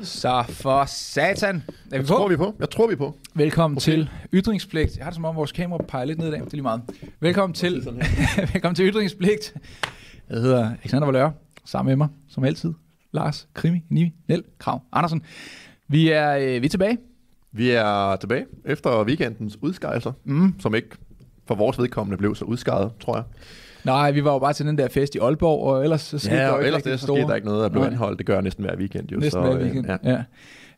Så for satan. Er vi Tror på? vi på? Jeg tror vi på. Velkommen okay. til Ytringspligt. Jeg har det som om, vores kamera peger lidt ned i dag. Det er lige meget. Velkommen til, velkommen til Ytringspligt. Jeg hedder Alexander Valør. Sammen med mig, som altid, Lars, Krimi, Nivi, Nel, Krav, Andersen. Vi er, øh, vi er tilbage. Vi er tilbage efter weekendens udskejelser, Mm. som ikke for vores vedkommende blev så udskejet, tror jeg. Nej, vi var jo bare til den der fest i Aalborg, og ellers så skete der Ja, jo og ikke ellers det, så store- skete der ikke noget at blive anholdt. Det gør jeg næsten hver weekend jo. Næsten så, hver øh, weekend. Ja. Ja.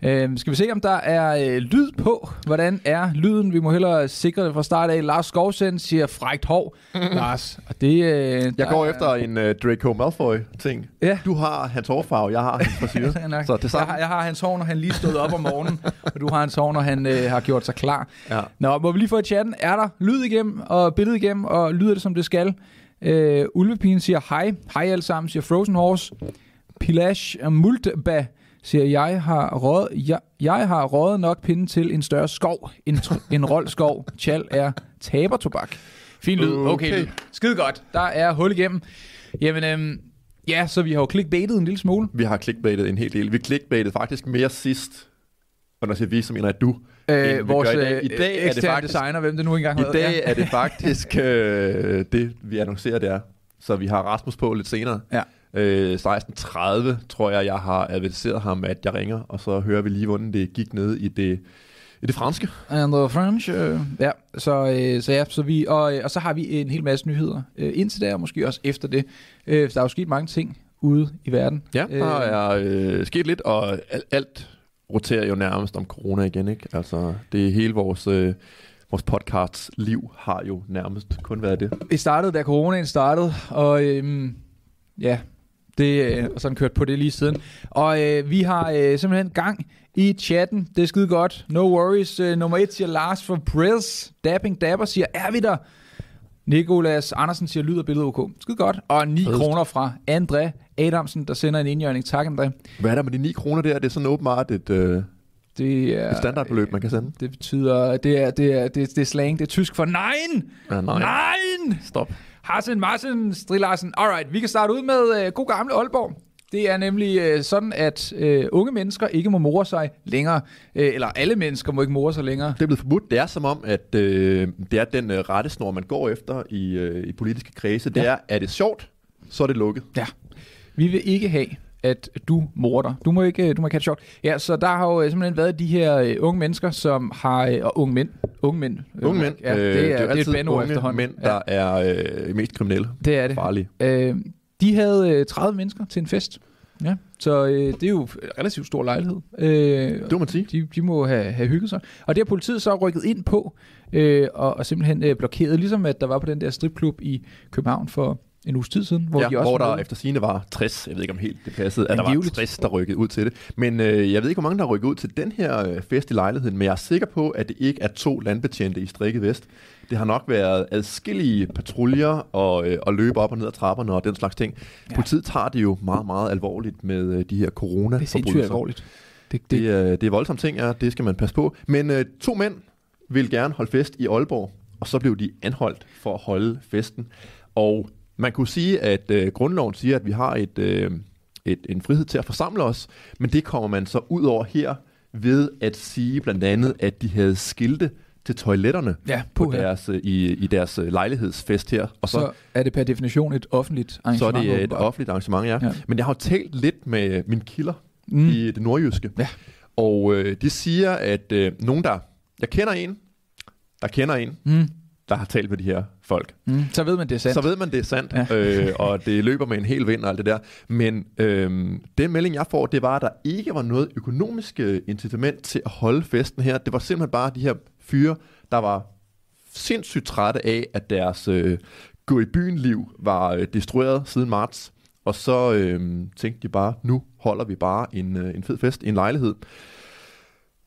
Øhm, skal vi se, om der er øh, lyd på? Hvordan er lyden? Vi må hellere sikre det fra start af. Lars Skovsen siger frækt hår. Lars, og det... Øh, Jeg der går er- efter en uh, Draco Malfoy-ting. Ja. Du har hans hårfarve, jeg har hans frisyr. Så det jeg, har, jeg har hans hår, når han lige stod op om morgenen, og du har hans hår, når han øh, har gjort sig klar. Ja. Nå, må vi lige få i chatten. Er der lyd igennem, og billede igennem, og lyder det, som det skal? Øh, Ulvepigen siger hej. Hej alle sammen, siger Frozen Horse. Pilash Multba siger, jeg har råd, jeg, jeg har råd nok pinde til en større skov. En, en rold skov. Chal er tabertobak. Fin lyd. Okay. Okay. okay. Skide godt. Der er hul igennem. Jamen, øhm, ja, så vi har jo clickbaitet en lille smule. Vi har clickbaitet en hel del. Vi clickbaitet faktisk mere sidst. Og når jeg siger vi, så mener jeg du. Øh, vores i dag. øh, I dag er det faktisk- designer, hvem det nu engang I hedder. dag er det faktisk øh, det, vi annoncerer, det er. Så vi har Rasmus på lidt senere. Ja. Øh, 16.30 tror jeg, jeg har adviseret ham, at jeg ringer, og så hører vi lige, hvordan det gik ned i det, i det franske. And the French. Øh, ja, så, øh, så ja, så vi, og, øh, og så har vi en hel masse nyheder øh, indtil der, og måske også efter det. Øh, der er jo sket mange ting ude i verden. Ja, der er øh, sket lidt, og alt, alt roterer jo nærmest om corona igen, ikke? Altså, det er hele vores, øh, vores podcasts liv har jo nærmest kun været det. Det startede, da coronaen startede, og øhm, ja, det, øh, og sådan kørt på det lige siden. Og øh, vi har øh, simpelthen gang i chatten. Det er skide godt. No worries. Øh, nummer et siger Lars fra Briz. Dabbing Dapper siger, er vi der? Nikolas Andersen siger, lyd og billede ok. Skide godt. Og 9 Fedest. kroner fra André Adamsen, der sender en indjørning. Tak, André. Hvad er der med de 9 kroner der? Det er sådan åbenbart et, øh, Det er, et standardbeløb, man kan sende. Det betyder, det er, det er, det, det er slang, det er tysk for nein! Ja, nej. Nein! Stop. Hassen Marsen Strilarsen. Alright, vi kan starte ud med øh, god gamle Aalborg. Det er nemlig øh, sådan, at øh, unge mennesker ikke må more sig længere. Øh, eller alle mennesker må ikke more sig længere. Det er blevet forbudt. Det er som om, at øh, det er den øh, rettesnor, man går efter i, øh, i politiske kredse. Det Ja. er, er det sjovt, så er det lukket. Ja. Vi vil ikke have, at du morer dig. Du må ikke, du må ikke have det sjovt. Ja, så der har jo øh, simpelthen været de her øh, unge mennesker, som har... Øh, og unge mænd. Unge mænd. Unge mænd, Ja, det er, øh, det er, det er et altid bandord efterhånden. mænd, der er øh, mest kriminelle. Det er det. Farlige. Øh, de havde øh, 30 mennesker til en fest. Ja. Så øh, det er jo en relativt stor lejlighed. Øh, Det må man sige. de, de må have, have hygget sig. Og det har politiet så rykket ind på, øh, og, og simpelthen øh, blokeret, ligesom at der var på den der stripklub i København for en uges tid siden, hvor Hvor, de ja, også hvor der efter sine var 60, jeg ved ikke om helt det passede, at der var Angiveligt. 60, der rykkede ud til det. Men øh, jeg ved ikke, hvor mange der er rykket ud til den her øh, fest i lejligheden, men jeg er sikker på, at det ikke er to landbetjente i strikket vest. Det har nok været adskillige patruljer og, øh, og løbe op og ned ad trapperne og den slags ting. Ja. Ja. Politiet tager det jo meget, meget alvorligt med øh, de her corona Det er sindssygt alvorligt. Det, det, Det, er, det er voldsomme ting, ja, det skal man passe på. Men øh, to mænd vil gerne holde fest i Aalborg, og så blev de anholdt for at holde festen. Og man kunne sige, at øh, grundloven siger, at vi har et, øh, et, en frihed til at forsamle os, men det kommer man så ud over her ved at sige blandt andet, at de havde skilte til toiletterne ja, på puha. deres, øh, i, i deres øh, lejlighedsfest her. Og så, så er det per definition et offentligt så er arrangement. det et offentligt arrangement, ja. Ja. Men jeg har jo talt lidt med mine kilder mm. i det nordjyske. Ja. Og øh, de siger, at øh, nogen der... Jeg kender en, der kender en, Mm. der har talt med de her folk. Mm. Så ved man, det er sandt. Så ved man, det er sandt, Ja. øh, og det løber med en hel vind og alt det der. Men øh, den melding, jeg får, det var, at der ikke var noget økonomisk øh, incitament til at holde festen her. Det var simpelthen bare de her fyre, der var sindssygt trætte af, at deres øh, gå i byen liv var øh, destrueret siden marts. Og så øh, tænkte de bare, nu holder vi bare en, øh, en fed fest i en lejlighed.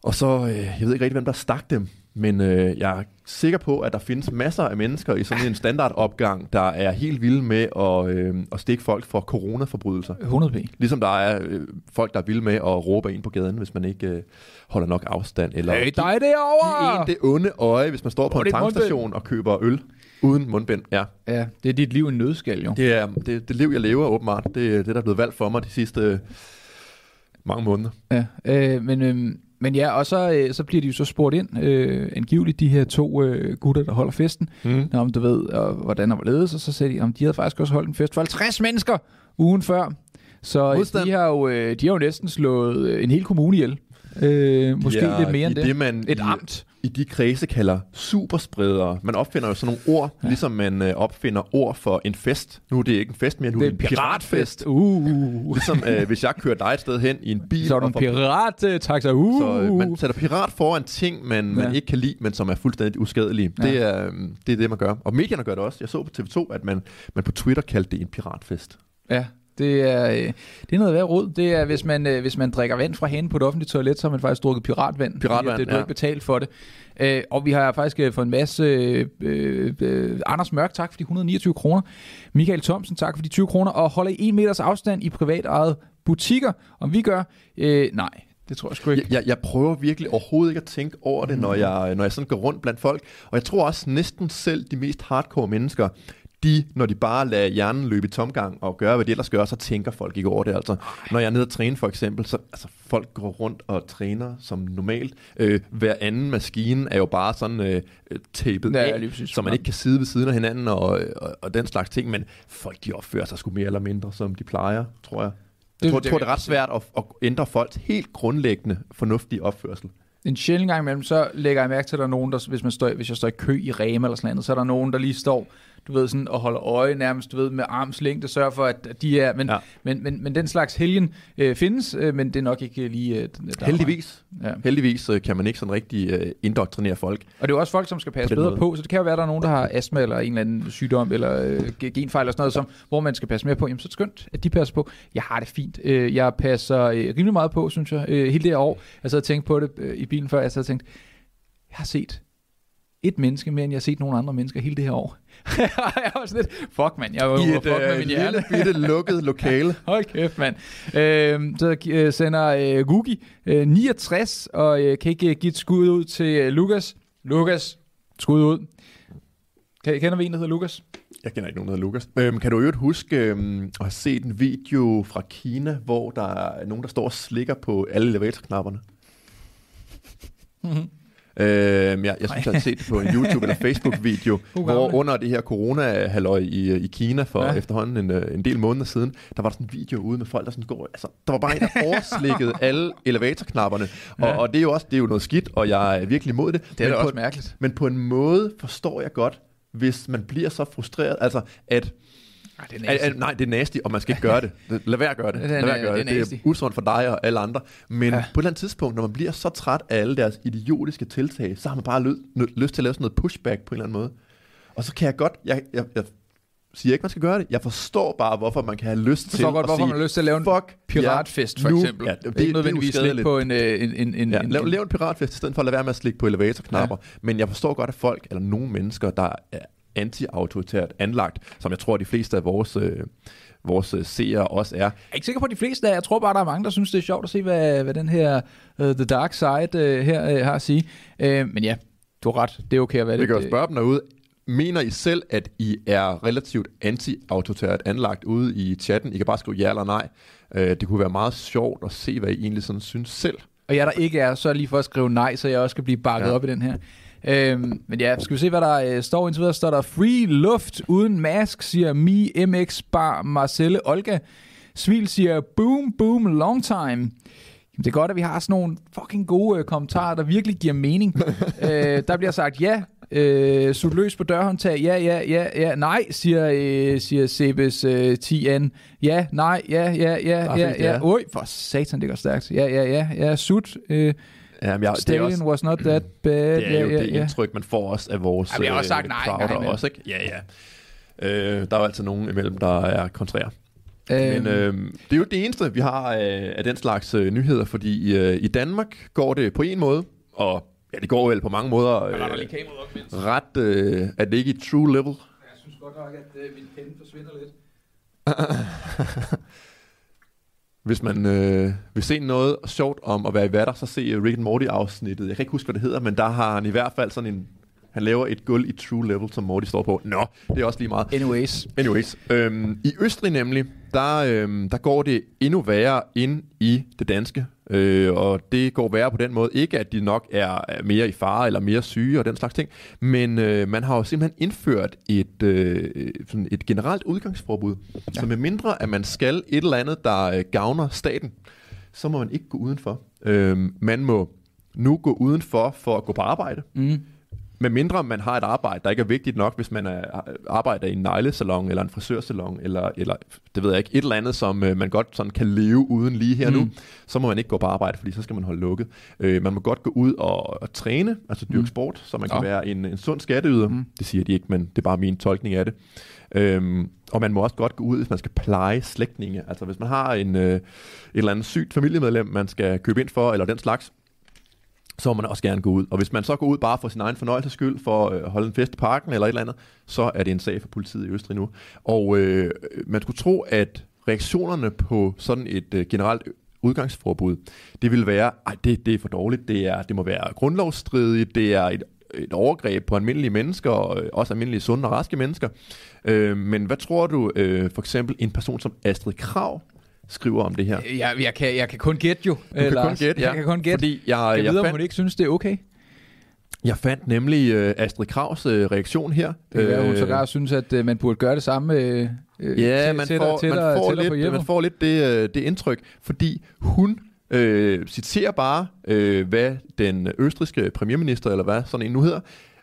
Og så, øh, jeg ved ikke rigtig, hvem der stak dem, men øh, jeg er sikker på, at der findes masser af mennesker i sådan en standardopgang, der er helt vilde med at, øh, at stikke folk for coronaforbrydelser. 100 p. Ligesom der er øh, folk, der er vilde med at råbe ind på gaden, hvis man ikke øh, holder nok afstand. Eller Hey, give- dig give derovre! en det onde øje, hvis man står på er en dit mundbind? tankstation og køber øl uden mundbind. Ja, Ja, det er dit liv i en nødskal, jo. det er det, det liv, jeg lever åbenbart. Det er det, der er blevet valgt for mig de sidste mange måneder. Ja, øh, men, øh, men ja, og så, øh, så bliver de jo så spurgt ind, øh, angiveligt de her to øh, gutter, der holder festen, Mm. Om du ved, og, hvordan og hvorledes, og så siger de, om de havde faktisk også holdt en fest for 50 mennesker ugen før. Så øh, Modstand. de har, jo, øh, de har jo næsten slået en hel kommune ihjel. Øh, måske Ja, lidt mere end det. det man Et i, amt. I de kredse kalder superspredere. Man opfinder jo sådan nogle ord, Ja. ligesom man øh, opfinder ord for en fest. Nu er det ikke en fest mere, nu Det er det en piratfest. Uh. Ligesom øh, hvis jeg kører dig et sted hen i en bil. Så er du en pirat, øh, taxa. Uh. Så øh, man sætter pirat foran ting, man, man Ja. ikke kan lide, men som er fuldstændig uskadelige. Ja. Det, er, øh, det er det, man gør. Og medierne gør det også. Jeg så på TV2, at man, man på Twitter kaldte det en piratfest. Ja, det er, øh, det er noget værd råd. Det er, hvis man, øh, hvis man drikker vand fra hanen på et offentligt toilet, så har man faktisk drukket piratvand. Piratvand, at, øh, Du ja. ikke betalt for det. Øh, og vi har faktisk øh, fået en masse... Øh, øh, Anders Mørk, tak for de 129 kroner. Michael Thomsen, tak for de 20 kroner. Og holder I en meters afstand i privat ejet butikker. Om vi gør? Øh, nej, det tror jeg sgu ikke. Jeg, jeg, jeg prøver virkelig overhovedet ikke at tænke over det, når jeg, når jeg sådan går rundt blandt folk. Og jeg tror også næsten selv de mest hardcore mennesker, de, når de bare lader hjernen løbe i tomgang og gøre, hvad de ellers gør, så tænker folk ikke over det. Altså, når jeg er nede og træne for eksempel, så altså, folk går rundt og træner som normalt. Øh, hver anden maskine er jo bare sådan øh, øh, tapet Ja, af, så man ikke kan sidde ved siden af hinanden og, og, og den slags ting. Men folk, de opfører sig sgu mere eller mindre, som de plejer, tror jeg. Jeg Det- tror, det- tror, det er ret svært at, at ændre folks helt grundlæggende fornuftige opførsel. En sjældent gang imellem, så lægger jeg mærke til, at der er nogen, der, hvis, man står, hvis jeg står i kø i Rema eller sådan noget, så er der nogen, der lige står, du ved, sådan, og holder øje nærmest, du ved, med armslængde, sørger for, at de er, men, ja. Men, men, men den slags helgen øh, findes, øh, men det er nok ikke lige... Øh, der Heldigvis. Ja. Heldigvis øh, kan man ikke sådan rigtig øh, indoktrinere folk. Og det er jo også folk, som skal passe På bedre måde. på, så det kan jo være, at der er nogen, der har astma eller en eller anden sygdom, eller øh, genfejl eller sådan noget, som, hvor man skal passe mere på. Jamen, så er det skønt, at de passer på. Jeg har det fint. Øh, jeg passer øh, rimelig meget på, synes jeg, øh, hele det her år. Jeg sad og tænkte på det øh, i bilen før, jeg sad og tænkte, jeg har set et menneske mere, end jeg har set nogle andre mennesker hele det her år. jeg var sådan lidt, fuck mand, jeg var I et fuck med øh, min hjerne. lille bitte lukket lokale. Hold kæft, mand. Øh, så øh, sender øh, Gugi øh, 69, og øh, kan ikke øh, give et skud ud til øh, Lukas. Lukas, skud ud. Kan, kender vi en, der hedder Lukas? Jeg kender ikke nogen, der hedder Lukas. Øhm, kan du øvrigt huske øhm, at have set en video fra Kina, hvor der er nogen, der står og slikker på alle elevatorknapperne? Mm-hmm. Øhm, jeg, jeg synes, jeg har set det på en YouTube- eller Facebook-video, hvor under det her corona-halløj i, i Kina for Ja. efterhånden en, øh, en del måneder siden, der var der sådan en video ude med folk, der sådan går... Altså, der var bare en, der overslikkede alle elevatorknapperne. Og, Ja. og det er jo også det er jo noget skidt, og jeg er virkelig imod det. Det er da også mærkeligt. Men på en måde forstår jeg godt, hvis man bliver så frustreret, altså at Ej, det at, at, nej, det er nasty, og man skal ikke gøre det. Det- Lad være at gøre det. Det er- Lad være at gøre det er det. Det nasty. er usundt for dig og alle andre. Men Ja. på et eller andet tidspunkt, når man bliver så træt af alle deres idiotiske tiltag, så har man bare nø, lyst til at lave sådan noget pushback på en eller anden måde. Og så kan jeg godt, jeg, jeg, jeg siger ikke, man skal gøre det. Jeg forstår bare, hvorfor man kan have lyst til godt, at hvorfor sige, man har lyst til at lave en fuck piratfest, for nu- eksempel. Ja, det, det- ikke det er jo nødvendigvis uskadeligt. på en, øh, en, en, en, Ja, en, lav, en lav en piratfest, i stedet for at lade være med at slikke på elevatorknapper. Ja. Men jeg forstår godt, at folk, eller nogle mennesker, der er anti-autoritært anlagt, som jeg tror, de fleste af vores, øh, vores øh, seere også er, Jeg er ikke sikker på, at de fleste af Jeg tror bare, der er mange, der synes, det er sjovt at se, hvad, hvad den her uh, The Dark Side uh, her uh, har at sige. Uh, men ja, du har ret. Det er okay at være Vi lidt... kan jo spørge dem derude. Mener I selv, at I er relativt anti-autoritært anlagt ude i chatten? I kan bare skrive ja eller nej. Øh, Det kunne være meget sjovt at se, hvad I egentlig sådan synes selv. Og jeg der ikke er, så lige for at skrive nej, så jeg også skal blive bakket. Ja. op i den her. Øhm, men ja, skal vi se, hvad der øh, står indtil videre. Står der free luft uden mask, siger Me MX Bar Marcelle Olga. Svil siger boom, boom, long time. Jamen, det er godt, at vi har sådan nogle fucking gode øh, kommentarer, der virkelig giver mening. øh, der bliver sagt ja. Øh, sut løs på dørhåndtag. Ja, ja, ja, ja. Nej, siger, øh, siger Sebes øh, 10N. Ja, nej, ja, ja, ja, ja, ja. Oj, for satan, det går stærkt. Ja, ja, ja, ja. Sut. Øh, Ja, men jeg, det er, Stallion også, was not that bad. det er jo ja, det ja, ja. indtryk, man får også af vores Ja, vi har også sagt øh, nej, nej, men- også, ikke? Ja, ja. Øh, der er jo altid nogen imellem, der er kontrære. Øhm, Men øh, det er jo det eneste, vi har øh, af den slags øh, nyheder, fordi øh, i Danmark går det på en måde, og ja, det går vel på mange måder øh, ret, øh, at det ikke i true level. Jeg synes godt nok, at øh, min penne forsvinder lidt. Hvis man øh, vil se noget sjovt om at være i vatter, så se øh, Rick and Morty afsnittet. Jeg kan ikke huske, hvad det hedder, men der har han i hvert fald sådan en... Han laver et gulv i true level, som Morty står på. Nå, det er også lige meget. Anyways. Anyways, øhm, i Østrig nemlig, der, øh, der går det endnu værre ind i det danske. Øh, og det går værre på den måde. Ikke at de nok er mere i fare eller mere syge og den slags ting, men øh, man har jo simpelthen indført et, øh, sådan et generelt udgangsforbud. Ja. Så med mindre at man skal et eller andet, der øh, gavner staten, så må man ikke gå udenfor. Øh, man må nu gå udenfor for at gå på arbejde. Mm. Med mindre man har et arbejde, der ikke er vigtigt nok, hvis man er, arbejder i en neglesalon eller en frisørsalon, eller, eller det ved jeg ikke, et eller andet, som øh, man godt sådan kan leve uden lige her mm. nu, så må man ikke gå på arbejde, fordi så skal man holde lukket. Øh, man må godt gå ud og, og træne, altså dyrke mm. sport, så man kan ja. være en, en sund skatteyder. Mm. Det siger de ikke, men det er bare min tolkning af det. Øhm, og man må også godt gå ud, hvis man skal pleje slægtninge. Altså hvis man har en, øh, et eller andet sygt familiemedlem, man skal købe ind for, eller den slags, så må man også gerne gå ud. Og hvis man så går ud bare for sin egen fornøjelses skyld, for øh, at holde en fest i parken eller et eller andet, så er det en sag for politiet i Østrig nu. Og øh, man skulle tro, at reaktionerne på sådan et øh, generelt udgangsforbud, det vil være, at det, det er for dårligt, det, er, det må være grundlovsstridigt, det er et, et overgreb på almindelige mennesker, og øh, også almindelige sunde og raske mennesker. Øh, men hvad tror du, øh, for eksempel en person som Astrid Krav skriver om det her. Jeg, jeg, kan, jeg kan kun gætte jo. Du kan Lars. kun gætte, ja. Jeg kan kun gætte. Fordi jeg, jeg, jeg ved, fandt, om hun ikke synes, det er okay. Jeg fandt nemlig uh, Astrid Kravs uh, reaktion her. Det er, uh, hun sågar synes, at uh, man burde gøre det samme uh, ja, til, man, får, til man, får lidt, man får lidt det, uh, det indtryk, fordi hun uh, citerer bare, uh, hvad den østriske premierminister, eller hvad sådan en nu hedder,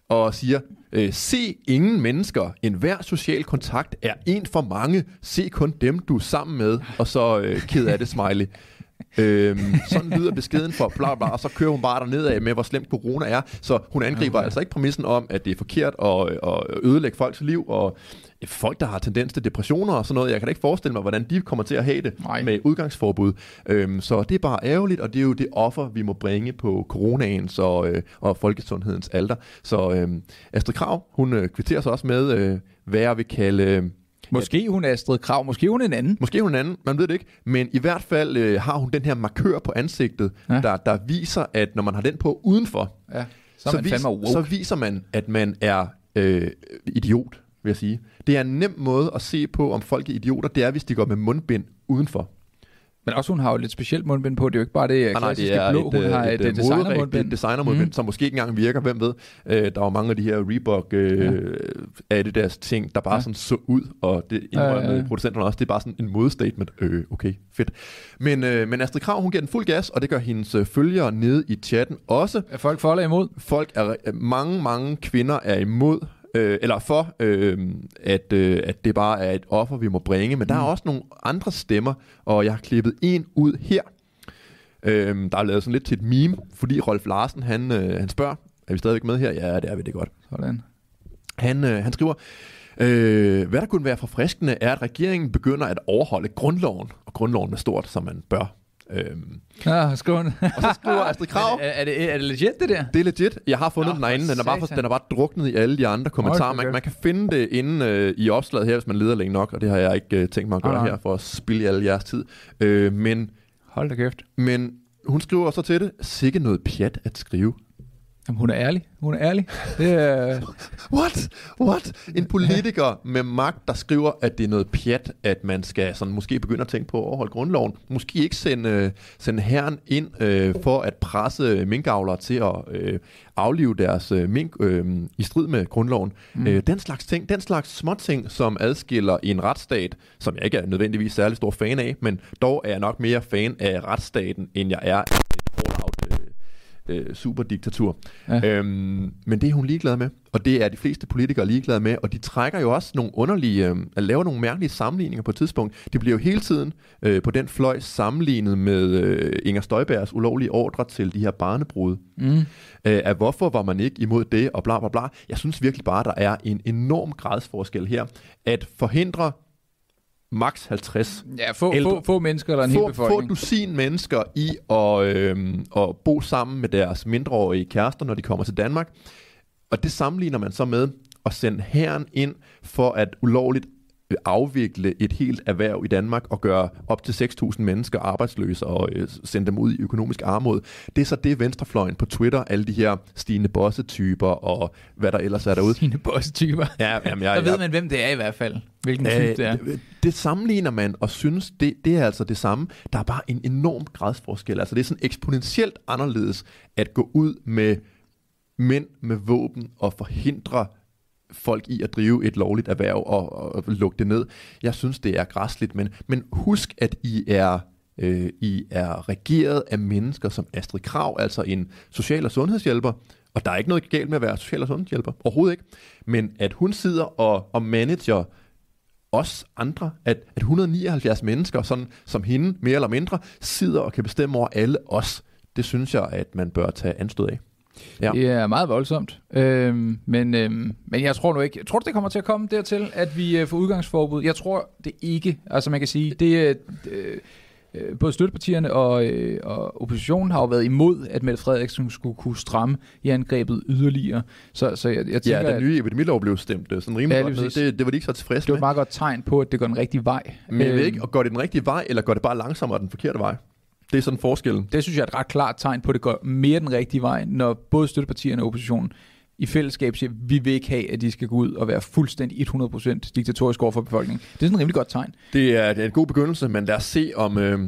og siger, øh, se ingen mennesker, en hver social kontakt er en for mange, se kun dem, du er sammen med, og så øh, ked af det smiley. øhm, sådan lyder beskeden for bla bla, og så kører hun bare derned af med, hvor slemt corona er. Så hun angriber okay. altså ikke præmissen om, at det er forkert at, at ødelægge folks liv, og folk, der har tendens til depressioner og sådan noget, jeg kan da ikke forestille mig, hvordan de kommer til at have det Nej. med udgangsforbud. Øhm, så det er bare ærgerligt, og det er jo det offer, vi må bringe på coronaens og, øh, og folkesundhedens alder. Så øh, Astrid Krav, hun øh, kvitterer sig også med, øh, hvad jeg vil kalde... Øh, Måske hun er Astrid Krav, måske hun er en anden. Måske hun er en anden, man ved det ikke. Men i hvert fald øh, har hun den her markør på ansigtet, ja. der, der viser, at når man har den på udenfor, ja, så, så, vis, så viser man, at man er øh, idiot vil jeg sige. Det er en nem måde at se på, om folk er idioter, det er, hvis de går med mundbind udenfor. Men også hun har jo lidt specielt mundbind på. Det er jo ikke bare det klassiske ah, nej, det er blå. Hun et, har et, et, et designermundbind. designermundbind, mm. som måske ikke engang virker. Hvem ved? Øh, der var mange af de her Reebok øh, ja. deres ting, der bare ja. sådan så ud. Og det indrømmer ja, ja, ja. producenterne også. Det er bare sådan en modstatement. Øh, okay, fedt. Men, øh, men Astrid Krav, hun giver den fuld gas, og det gør hendes øh, følgere nede i chatten også. Er folk folder imod? Folk er, mange, mange kvinder er imod øh, eller for, øh, at, øh, at det bare er et offer, vi må bringe. Men mm. der er mm. også nogle andre stemmer, og jeg har klippet en ud her. Øh, der er lavet sådan lidt til et meme, fordi Rolf Larsen, han, øh, han spørger, er vi stadigvæk med her? Ja, det er vi, det godt. Sådan. Han, øh, han skriver, øh, hvad der kunne være forfriskende, er, at regeringen begynder at overholde grundloven, og grundloven er stort, som man bør Øhm, ja, skriver og så skriver Astrid Krav. Er, er, det, er det legit, det der? Det er legit. Jeg har fundet Nå, den derinde. Den er, bare, den er bare druknet i alle de andre kommentarer. Man, man kan finde det inde øh, i opslaget her, hvis man leder længe nok, og det har jeg ikke øh, tænkt mig at gøre ah, her, for at spille alle jeres tid. Øh, men, Hold da kæft. Men hun skriver så til det, sikke noget pjat at skrive. Jamen, hun er ærlig. Hun er ærlig. Det er... What? What? En politiker med magt, der skriver, at det er noget pjat, at man skal sådan måske begynde at tænke på at overholde grundloven. Måske ikke sende, sende herren ind øh, for at presse minkavlere til at øh, aflive deres øh, mink øh, i strid med grundloven. Mm. Øh, den slags ting, den slags småting, som adskiller en retsstat, som jeg ikke er nødvendigvis særlig stor fan af, men dog er jeg nok mere fan af retsstaten, end jeg er øh, superdiktatur. Ja. Øhm, men det er hun ligeglad med, og det er de fleste politikere ligeglade med, og de trækker jo også nogle underlige, øh, at lave nogle mærkelige sammenligninger på et tidspunkt. De bliver jo hele tiden øh, på den fløj sammenlignet med øh, Inger Støjbergs ulovlige ordre til de her barnebrud. Mm. Øh, at hvorfor var man ikke imod det, og bla bla bla. Jeg synes virkelig bare, der er en enorm gradsforskel her. At forhindre max 50 Ja, få, få, få mennesker eller en få, hel befolkning. Få dusin mennesker i at, øh, at bo sammen med deres mindreårige kærester, når de kommer til Danmark. Og det sammenligner man så med at sende herren ind for at ulovligt afvikle et helt erhverv i Danmark og gøre op til 6.000 mennesker arbejdsløse og øh, sende dem ud i økonomisk armod. Det er så det venstrefløjen på Twitter, alle de her Stine Bosse-typer og hvad der ellers er derude. Stine Bosse-typer. Ja, jamen, jeg, Der ved jeg, man, hvem det er i hvert fald. Hvilken type det er. det, det sammenligner man og synes, det, det er altså det samme. Der er bare en enorm gradsforskel. Altså det er sådan eksponentielt anderledes at gå ud med mænd med våben og forhindre folk i at drive et lovligt erhverv og, og lukke det ned. Jeg synes, det er græsligt, men, men husk, at I er, øh, I er regeret af mennesker som Astrid Krav, altså en social- og sundhedshjælper, og der er ikke noget galt med at være social- og sundhedshjælper, overhovedet ikke, men at hun sidder og, og manager os andre, at, at 179 mennesker, sådan som hende, mere eller mindre, sidder og kan bestemme over alle os, det synes jeg, at man bør tage anstød af. Ja. Det er meget voldsomt. Øhm, men, øhm, men jeg tror nu ikke. Jeg tror, det kommer til at komme dertil, at vi øh, får udgangsforbud. Jeg tror det ikke. Altså man kan sige, det er... Øh, øh, både støttepartierne og, øh, og oppositionen har jo været imod, at Mette Frederiksen skulle kunne stramme i angrebet yderligere. Så, så jeg, jeg tænker, Ja, den nye epidemilov blev stemt øh, sådan rimelig Ja, godt ned. Det, det var de ikke så tilfredse det var et meget godt tegn på, at det går den rigtige vej. Men jeg ved Øhm, ikke, og går det den rigtige vej, eller går det bare langsommere den forkerte vej? Det er sådan forskellen. Det synes jeg er et ret klart tegn på, at det går mere den rigtige vej, når både støttepartierne og oppositionen i fællesskab siger, vi vil ikke have, at de skal gå ud og være fuldstændig 100% diktatorisk over for befolkningen. Det er sådan et rimelig godt tegn. Det er, det er en god begyndelse, men lad os se, om øh,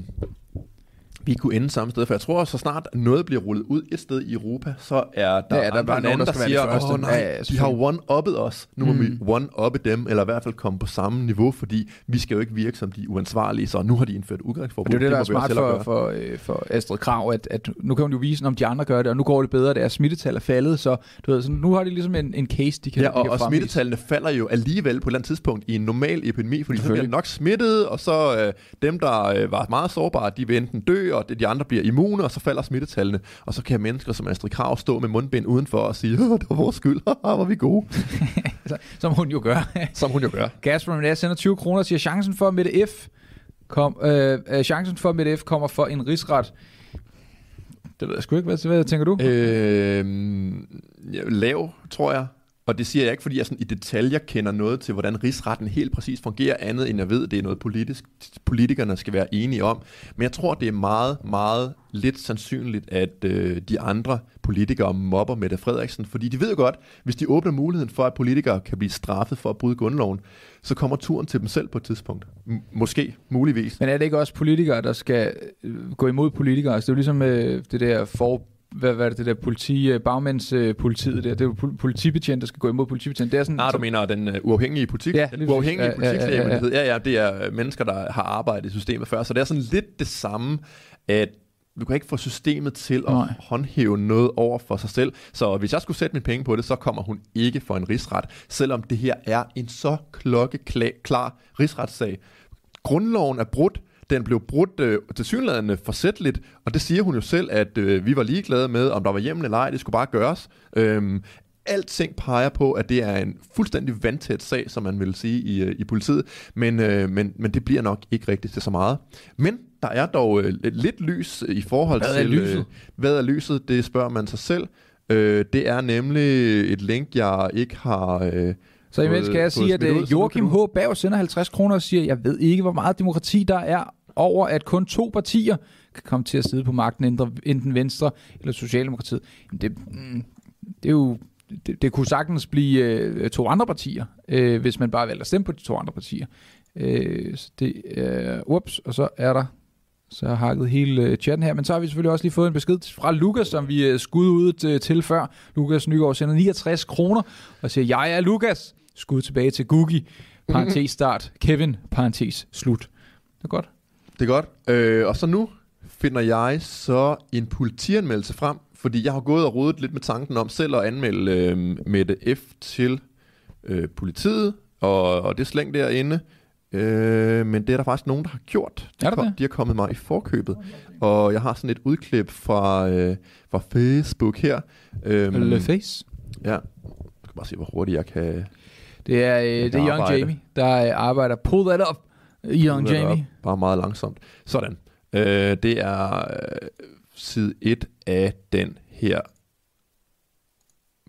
vi kunne ende samme sted. For jeg tror, så snart noget bliver rullet ud et sted i Europa, så er der, Ja, der er bare nogen, der der, siger, de åh nej, Ja, de har one-uppet os. Nu må Mm. vi one-uppe dem, eller i hvert fald komme på samme niveau, fordi vi skal jo ikke virke som de uansvarlige, så nu har de indført udgangsforbud. Det er det, der er smart for, for, øh, for Astrid Krav, at, at nu kan hun jo vise, om de andre gør det, og nu går det bedre, deres smittetal er faldet, så du ved, så nu har de ligesom en, en case, de kan, Ja, de og, kan og fremvise. smittetallene falder jo alligevel på et eller andet tidspunkt i en normal epidemi, fordi så bliver de nok smittet, og så øh, dem, der øh, var meget sårbare, de vil enten dø, og de andre bliver immune, og så falder smittetallene. Og så kan mennesker som Astrid Krav stå med mundbind udenfor og sige, "Åh, det var vores skyld, var vi gode. Som hun jo gør. Som hun jo gør. Gasper Minas sender 20 kroner og siger, chancen for, Mette F. Kom, øh, øh, chancen for, Mette F. kommer for en rigsret. Det ved jeg sgu ikke. Hvad, hvad tænker du? Øh, lav, tror jeg. Og det siger jeg ikke, fordi jeg sådan i detaljer kender noget til, hvordan rigsretten helt præcis fungerer, andet end jeg ved, det er noget politisk, politikerne skal være enige om. Men jeg tror, det er meget, meget lidt sandsynligt, at øh, de andre politikere mobber Mette Frederiksen, fordi de ved jo godt, hvis de åbner muligheden for, at politikere kan blive straffet for at bryde grundloven, så kommer turen til dem selv på et tidspunkt. M- måske, muligvis. Men er det ikke også politikere, der skal øh, gå imod politikere? Altså, det er jo ligesom øh, det der for hvad, hvad er det, det der politi, øh, bagmændspolitiet der, det er jo pol- politibetjent, der skal gå imod politibetjent. Det er sådan, Nej, du som- mener den uh, uafhængige politik? Ja, den uafhængige Ja, ja, ja, ja, ja. politiklagemyndighed. Ja, ja, det er øh, mennesker, der har arbejdet i systemet før. Så det er sådan lidt det samme, at du kan ikke få systemet til at Nej. håndhæve noget over for sig selv. Så hvis jeg skulle sætte mine penge på det, så kommer hun ikke for en rigsret. Selvom det her er en så klokkeklar rigsretssag. Grundloven er brudt. Den blev brudt øh, til synlædende forsætteligt, og det siger hun jo selv, at øh, vi var ligeglade med, om der var hjemme eller ej, det skulle bare gøres. Øhm, alting peger på, at det er en fuldstændig vandtæt sag, som man vil sige i, øh, i politiet, men, øh, men, men det bliver nok ikke rigtigt til så meget. Men der er dog øh, lidt lys i forhold Hvad til... lyset? Øh, hvad er lyset? Det spørger man sig selv. Øh, det er nemlig et link, jeg ikke har... Øh, Så imens kan jeg sige, at ud, øh, nu Joachim H. Berg sender 50 kroner og siger, jeg ved ikke, hvor meget demokrati der er over, at kun to partier kan komme til at sidde på magten, enten- Venstre eller Socialdemokratiet. Jamen det, mm, det er jo det, det kunne sagtens blive øh, to andre partier, øh, hvis man bare valgte at stemme på de to andre partier. Øh, så det øh, ups, og så er der så har hakket hele øh, chatten her, men så har vi selvfølgelig også lige fået en besked fra Lukas, som vi øh, skud ud øh, til før. Lukas Nygaard sender 69 kroner og siger, jeg er Lukas. Skud tilbage til Googie, parentes start, Kevin, parentes slut. Det er godt. Det er godt. Øh, og så nu finder jeg så en politianmeldelse frem, fordi jeg har gået og rodet lidt med tanken om selv at anmelde øh, Mette F. til øh, politiet, og, og det slæng derinde. Øh, men det er der faktisk nogen, der har gjort. De, Er der kom, det? de har kommet mig i forkøbet. Og jeg har sådan et udklip fra, øh, fra Facebook her. Øhm, Le Face. Ja. Jeg skal bare se, hvor hurtigt jeg kan... Det er, øh, det er Young arbejde. Jamie, der øh, arbejder. Pull that up, Young Jamie. Up. Bare meget langsomt. Sådan. Øh, det er øh, side 1 af den her.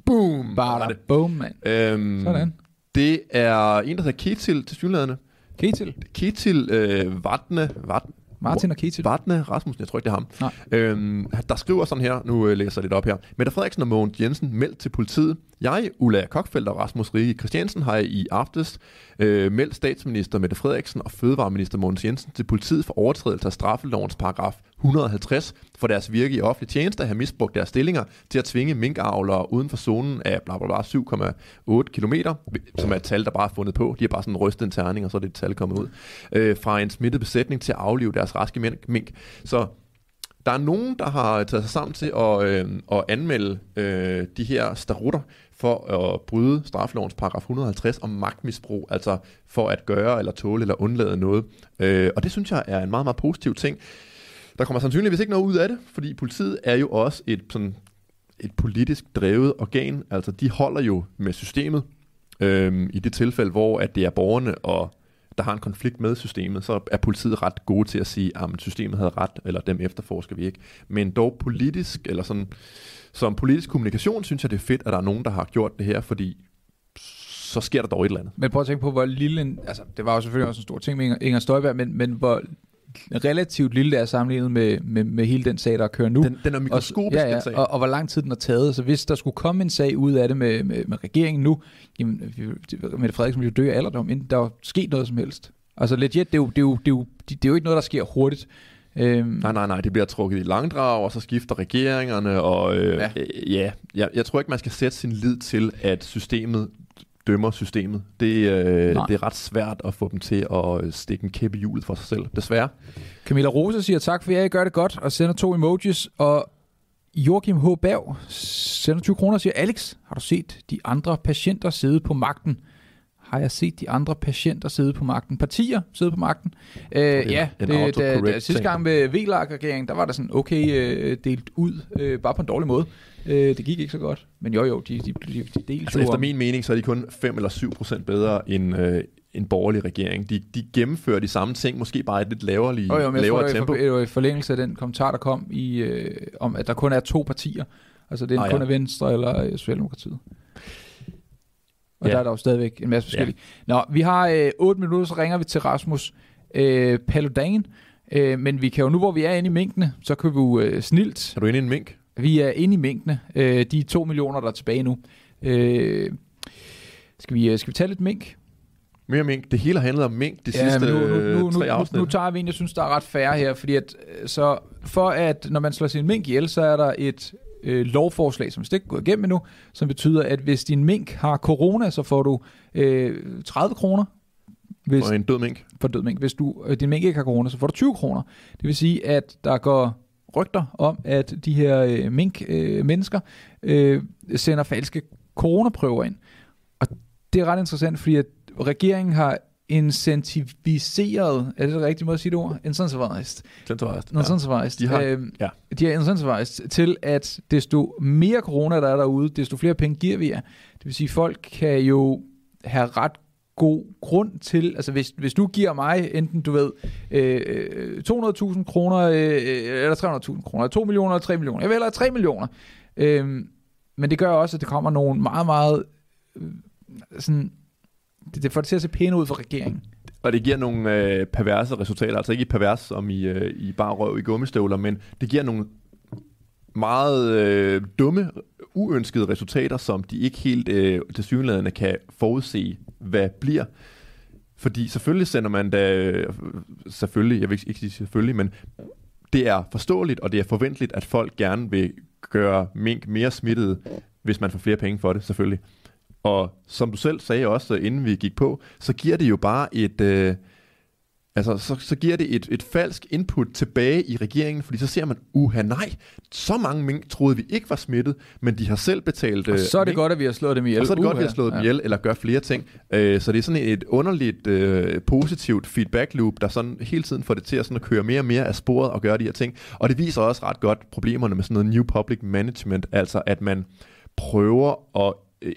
Boom! Bare det. boom, mand. Øhm, Sådan. Det er en, der hedder Ketil til synlædende. Ketil. Ketil øh, Vatne, Vat, Martin og Ketil. Vatne Rasmussen, jeg tror ikke, det er ham. Nej. Øhm, der skriver sådan her, nu øh, læser jeg lidt op her. Mette Frederiksen og Mogens Jensen meldt til politiet. Jeg, Ulla Kokfeldt og Rasmus Rige Christiansen har i aftes øh, meldt statsminister Mette Frederiksen og fødevareminister Mogens Jensen til politiet for overtrædelse af straffelovens paragraf 150 for deres virke i offentlig tjeneste at have misbrugt deres stillinger til at tvinge minkavlere uden for zonen af bla bla bla 7,8 km, som er et tal, der bare er fundet på. De har bare sådan rystet en terning, og så er det et tal kommet ud. Øh, fra en smittet besætning til at aflive deres raske mink- Så der er nogen, der har taget sig sammen til at, øh, at anmelde øh, de her starutter for at bryde straffelovens paragraf 150 om magtmisbrug, altså for at gøre eller tåle eller undlade noget. Øh, og det synes jeg er en meget, meget positiv ting. Der kommer sandsynligvis ikke noget ud af det, fordi politiet er jo også et, sådan, et politisk drevet organ. Altså de holder jo med systemet. Øhm, I det tilfælde, hvor at det er borgerne, og der har en konflikt med systemet, så er politiet ret gode til at sige, ah, at systemet havde ret, eller dem efterforsker vi ikke. Men dog politisk, eller sådan, som politisk kommunikation, synes jeg, det er fedt, at der er nogen, der har gjort det her, fordi så sker der dog et eller andet. Men prøv at tænke på, hvor lille en... Altså, det var jo selvfølgelig også en stor ting med Inger, Inger Støjberg, men, men hvor relativt lille det er sammenlignet med, med, med hele den sag, der kører nu. Den, den er mikroskopisk, og, ja, ja, den sag. og, og hvor lang tid den har taget. Så hvis der skulle komme en sag ud af det med, med, med regeringen nu, jamen, Mette Frederiksen ville jo dø af alderdom, inden der var sket noget som helst. Altså legit, det er jo, det er jo, det er jo, det er jo ikke noget, der sker hurtigt. Øhm, Nej, nej, nej, det bliver trukket i langdrag, og så skifter regeringerne, og øh, Ja. ja, øh, ja jeg, jeg tror ikke, man skal sætte sin lid til, at systemet dømmer systemet. Det, øh, Nej. det er ret svært at få dem til at stikke en kæppe i hjulet for sig selv, desværre. Camilla Rose siger tak for jer, I gør det godt, og sender to emojis. Og Joachim H. Berg sender 20 kroner og siger, Alex, har du set de andre patienter sidde på magten? Har jeg set de andre patienter sidde på magten? Partier sidde på magten? Øh, ja, det, da, da, sidste gang med VLAG-regeringen, der var der sådan okay øh, delt ud, øh, bare på en dårlig måde. Øh, det gik ikke så godt. Men jo jo, de, de, de, de delte Altså, jo efter min mening, så er de kun 5 eller 7 procent bedre end øh, en borgerlig regering. De, de gennemfører de samme ting, måske bare i et lidt lavere, Jo, jo, men jeg tror, lavere det tempo. var i for- i forlængelse af den kommentar, der kom i, øh, om, at der kun er to partier. Altså det er Ah, kun ja. er Venstre eller øh, Socialdemokratiet. Og Ja. der er der jo stadigvæk en masse forskellige. Ja. Nå, vi har øh, 8 minutter, så ringer vi til Rasmus øh, Paludan. Øh, men vi kan jo nu, hvor vi er inde i mængdene, så kan vi jo øh, snilt. Er du inde i en mink? Vi er inde i mængdene. Øh, de 2 millioner, der er tilbage nu. Øh, skal, vi, øh, skal vi tage lidt mink? Mere mink. Det hele har handlet om mink de sidste men nu, nu, nu, øh, nu, tre nu, afsnit. nu tager vi en, jeg synes, der er ret færre her, fordi at, øh, så for at, når man slår sin mink ihjel, så er der et øh, lovforslag, som ikke er gået igennem endnu, som betyder, at hvis din mink har corona, så får du øh, 30 kroner hvis, Og en død mink. for død mink. Hvis du, øh, din mink ikke har corona, så får du 20 kroner. Det vil sige, at der går rygter om, at de her øh, mink-mennesker øh, sender falske coronaprøver ind. Og det er ret interessant, fordi at regeringen har incentiviseret, er det det rigtige måde at sige det ord? Incentivized. Incentivized. De har- øhm, ja. de har incentivized til, at desto mere corona, der er derude, desto flere penge giver vi jer. Det vil sige, folk kan jo have ret god grund til, altså hvis, hvis du giver mig enten, du ved, øh, øh 200.000 kroner, øh, øh eller 300.000 kroner, 2 millioner eller 3 millioner, jeg vil hellere 3 millioner. Øh, men det gør også, at der kommer nogle meget, meget, øh, sådan, det, det får det til at se pænt ud for regeringen. Og det giver nogle øh, perverse resultater, altså ikke pervers som i, øh, i bare røv i gummistøvler, men det giver nogle meget øh, dumme, uønskede resultater, som de ikke helt øh, til synligheden kan forudse, hvad bliver. Fordi selvfølgelig sender man da, øh, selvfølgelig, jeg vil ikke- sige selvfølgelig, men det er forståeligt, og det er forventeligt, at folk gerne vil gøre mink mere smittet, hvis man får flere penge for det, selvfølgelig. Og som du selv sagde også, inden vi gik på, så giver det jo bare et... Øh, altså, så, så giver det et, et falsk input tilbage i regeringen, fordi så ser man, uha nej, så mange mink troede vi ikke var smittet, men de har selv betalt... Og øh, så er det mink, godt, at vi har slået dem ihjel. og så er det godt, at vi Uha. har slået dem Ja. ihjel, eller gør flere ting. Øh, så det er sådan et underligt øh, positivt feedback loop, der sådan hele tiden får det til at, sådan at køre mere og mere af sporet og gøre de her ting. Og det viser også ret godt problemerne med sådan noget new public management, altså at man prøver at øh,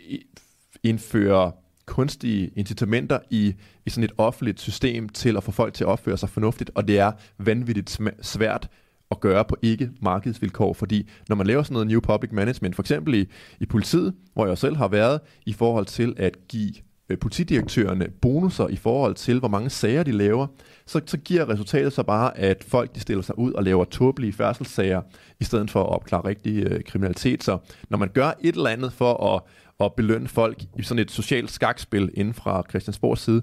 indføre kunstige incitamenter i, i sådan et offentligt system til at få folk til at opføre sig fornuftigt, og det er vanvittigt svært at gøre på ikke markedsvilkår, fordi når man laver sådan noget new public management, for eksempel i, i politiet, hvor jeg selv har været, i forhold til at give øh, politidirektørerne bonusser i forhold til, hvor mange sager de laver, så, så giver resultatet så bare, at folk de stiller sig ud og laver tåbelige færdselssager, i stedet for at opklare rigtig øh, kriminalitet. Så når man gør et eller andet for at, at belønne folk i sådan et socialt skakspil inden fra Christiansborgs side,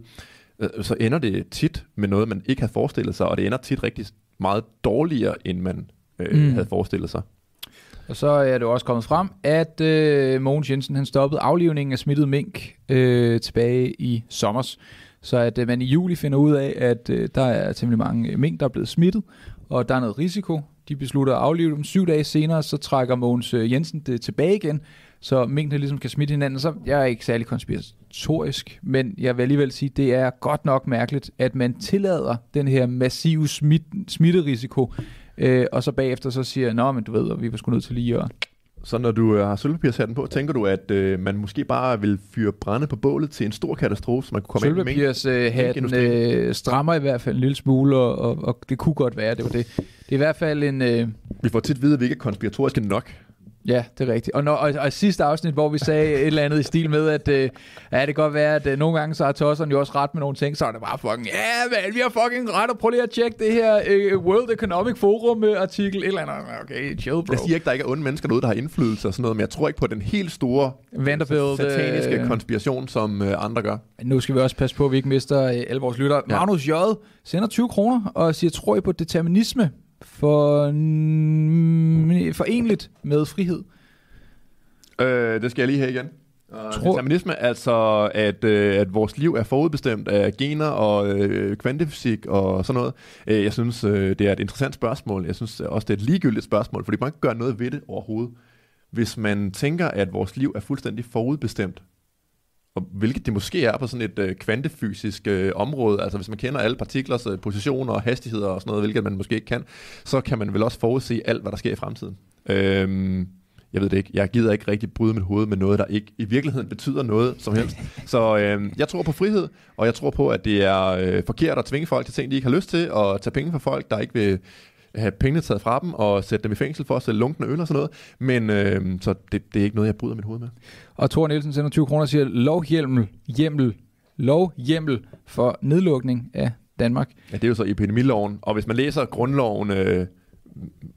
øh, så ender det tit med noget, man ikke havde forestillet sig, og det ender tit rigtig meget dårligere, end man øh, mm. havde forestillet sig. Og så er det også kommet frem, at øh, Mogens Jensen han stoppede aflivningen af smittet mink øh, tilbage i sommers. Så at øh, man i juli finder ud af, at øh, der er temmelig mange mink, der er blevet smittet, og der er noget risiko. De beslutter at aflive dem. Syv dage senere, så trækker Mogens øh, Jensen det tilbage igen, så minkene ligesom kan smitte hinanden. Så jeg er ikke særlig konspiratorisk, men jeg vil alligevel sige, det er godt nok mærkeligt, at man tillader den her massive smit, smitterisiko, øh, og så bagefter så siger, nå, men du ved, vi var sgu nødt til lige at... Så når du øh, har sølvpapirshatten på, tænker du, at øh, man måske bare vil fyre brænde på bålet til en stor katastrofe, så man kunne komme ind med Sølvpapirshatten øh, strammer i hvert fald en lille smule, og, og, og det kunne godt være, det var det. Det er i hvert fald en... Øh... Vi får tit at vide, at vi ikke er konspiratoriske nok. Ja, det er rigtigt. Og, når, og, og sidste afsnit, hvor vi sagde et eller andet i stil med, at øh, ja, det kan godt være, at øh, nogle gange så har tosserne jo også ret med nogle ting, så er det bare fucking, ja, man, vi har fucking ret, og prøv lige at tjekke det her øh, World Economic Forum øh, artikel, et eller andet. Okay, chill, bro. Jeg siger ikke, der ikke er onde mennesker derude, der har indflydelse og sådan noget, men jeg tror ikke på den helt store Vanderbilt, sataniske øh, konspiration, som øh, andre gør. Nu skal vi også passe på, at vi ikke mister øh, alle vores lytter. Ja. Magnus J. sender 20 kroner og siger, tror I på determinisme for, forenligt med frihed? Øh, det skal jeg lige have igen. Tror... Determinisme, altså at, øh, at vores liv er forudbestemt af gener og øh, kvantefysik og sådan noget. Øh, jeg synes, øh, det er et interessant spørgsmål. Jeg synes også, det er et ligegyldigt spørgsmål, fordi man kan ikke gøre noget ved det overhovedet. Hvis man tænker, at vores liv er fuldstændig forudbestemt, og hvilket det måske er på sådan et øh, kvantefysisk øh, område, altså hvis man kender alle partiklers øh, positioner og hastigheder og sådan noget, hvilket man måske ikke kan, så kan man vel også forudse alt, hvad der sker i fremtiden. Øh, jeg ved det ikke, jeg gider ikke rigtig bryde mit hoved med noget, der ikke i virkeligheden betyder noget som helst. Så øh, jeg tror på frihed, og jeg tror på, at det er øh, forkert at tvinge folk til ting, de ikke har lyst til, og tage penge fra folk, der ikke vil have pengene taget fra dem, og sætte dem i fængsel for at sælge lunkende øl og sådan noget. Men øh, så det, det er ikke noget, jeg bryder mit hoved med. Og Thor Nielsen sender 20 kroner og siger, lovhjemmel, hjemmel, lovhjemmel for nedlukning af Danmark. Ja, det er jo så epidemiloven, og hvis man læser grundloven... Øh,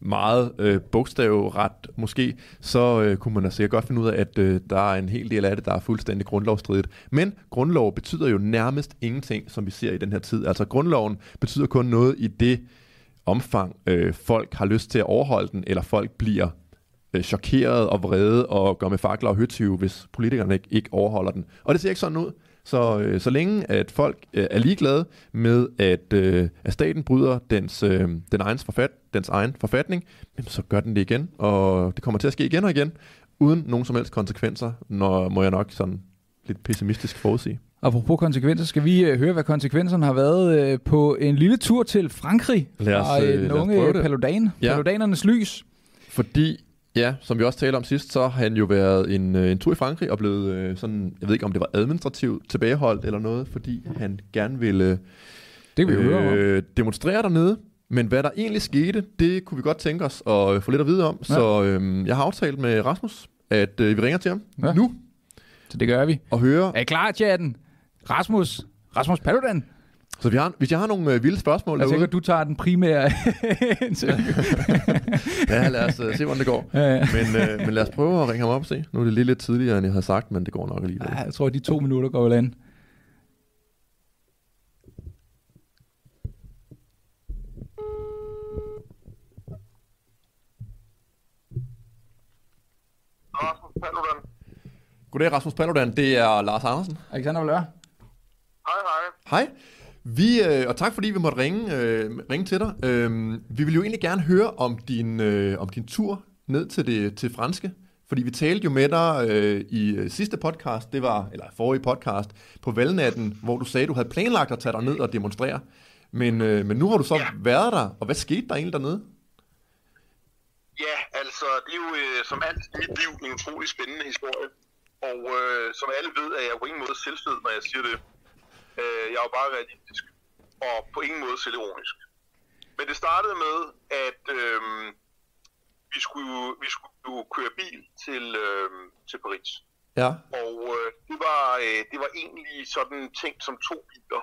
meget øh, bogstavret måske, så øh, kunne man da sikkert godt finde ud af, at øh, der er en hel del af det, der er fuldstændig grundlovsstridigt. Men grundlov betyder jo nærmest ingenting, som vi ser i den her tid. Altså grundloven betyder kun noget i det omfang, øh, folk har lyst til at overholde den, eller folk bliver øh, chokeret og vrede og går med fakler og høtyve, hvis politikerne ikke, ikke overholder den. Og det ser ikke sådan ud. Så, øh, så længe at folk øh, er ligeglade med, at, øh, at staten bryder dens, øh, den egen forfat, dens egen forfatning, jamen, så gør den det igen, og det kommer til at ske igen og igen, uden nogen som helst konsekvenser, når må jeg nok sådan lidt pessimistisk forudsige. Apropos konsekvenser, skal vi øh, høre, hvad konsekvenserne har været øh, på en lille tur til Frankrig lad os, fra øh, unge Paludan, ja. Paludanernes lys. Fordi Ja, som vi også talte om sidst, så har han jo været en, øh, en tur i Frankrig og blevet øh, sådan, jeg ved ikke om det var administrativt tilbageholdt eller noget, fordi han gerne ville det vi øh, høre demonstrere dernede. Men hvad der egentlig skete, det kunne vi godt tænke os at få lidt at vide om. Ja. Så øh, jeg har aftalt med Rasmus, at øh, vi ringer til ham ja. nu. Så det gør vi. Og høre... Er I klar, chatten? Rasmus, Rasmus Paludan. Så vi har, hvis jeg har nogle øh, vilde spørgsmål Jeg tænker, du tager den primære ja, lad os uh, se, hvordan det går. Ja, ja. Men, øh, men lad os prøve at ringe ham op og se. Nu er det lige lidt tidligere, end jeg havde sagt, men det går nok alligevel. Ja, jeg tror, de to minutter går vel an. Rasmus Paludan. Goddag, Rasmus Paludan. Det er Lars Andersen. Alexander Valør. Hej, hej. Hej. Vi, øh, og tak fordi vi måtte ringe, øh, ringe til dig. Øh, vi vil jo egentlig gerne høre om din, øh, om din tur ned til det til franske. Fordi vi talte jo med dig øh, i øh, sidste podcast, det var, eller forrige podcast, på valgnatten, hvor du sagde, du havde planlagt at tage dig ned og demonstrere. Men, øh, men nu har du så ja. været der, og hvad skete der egentlig dernede? Ja, altså, det er jo øh, som alt i mit liv en utrolig spændende historie. Og øh, som alle ved, er jeg på ingen måde selvfed, når jeg siger det. Øh, jeg er jo bare realistisk, og på ingen måde selvironisk. Men det startede med, at øh, vi, skulle, vi skulle køre bil til, øh, til Paris. Ja. Og øh, det, var, øh, det var egentlig sådan tænkt som to biler.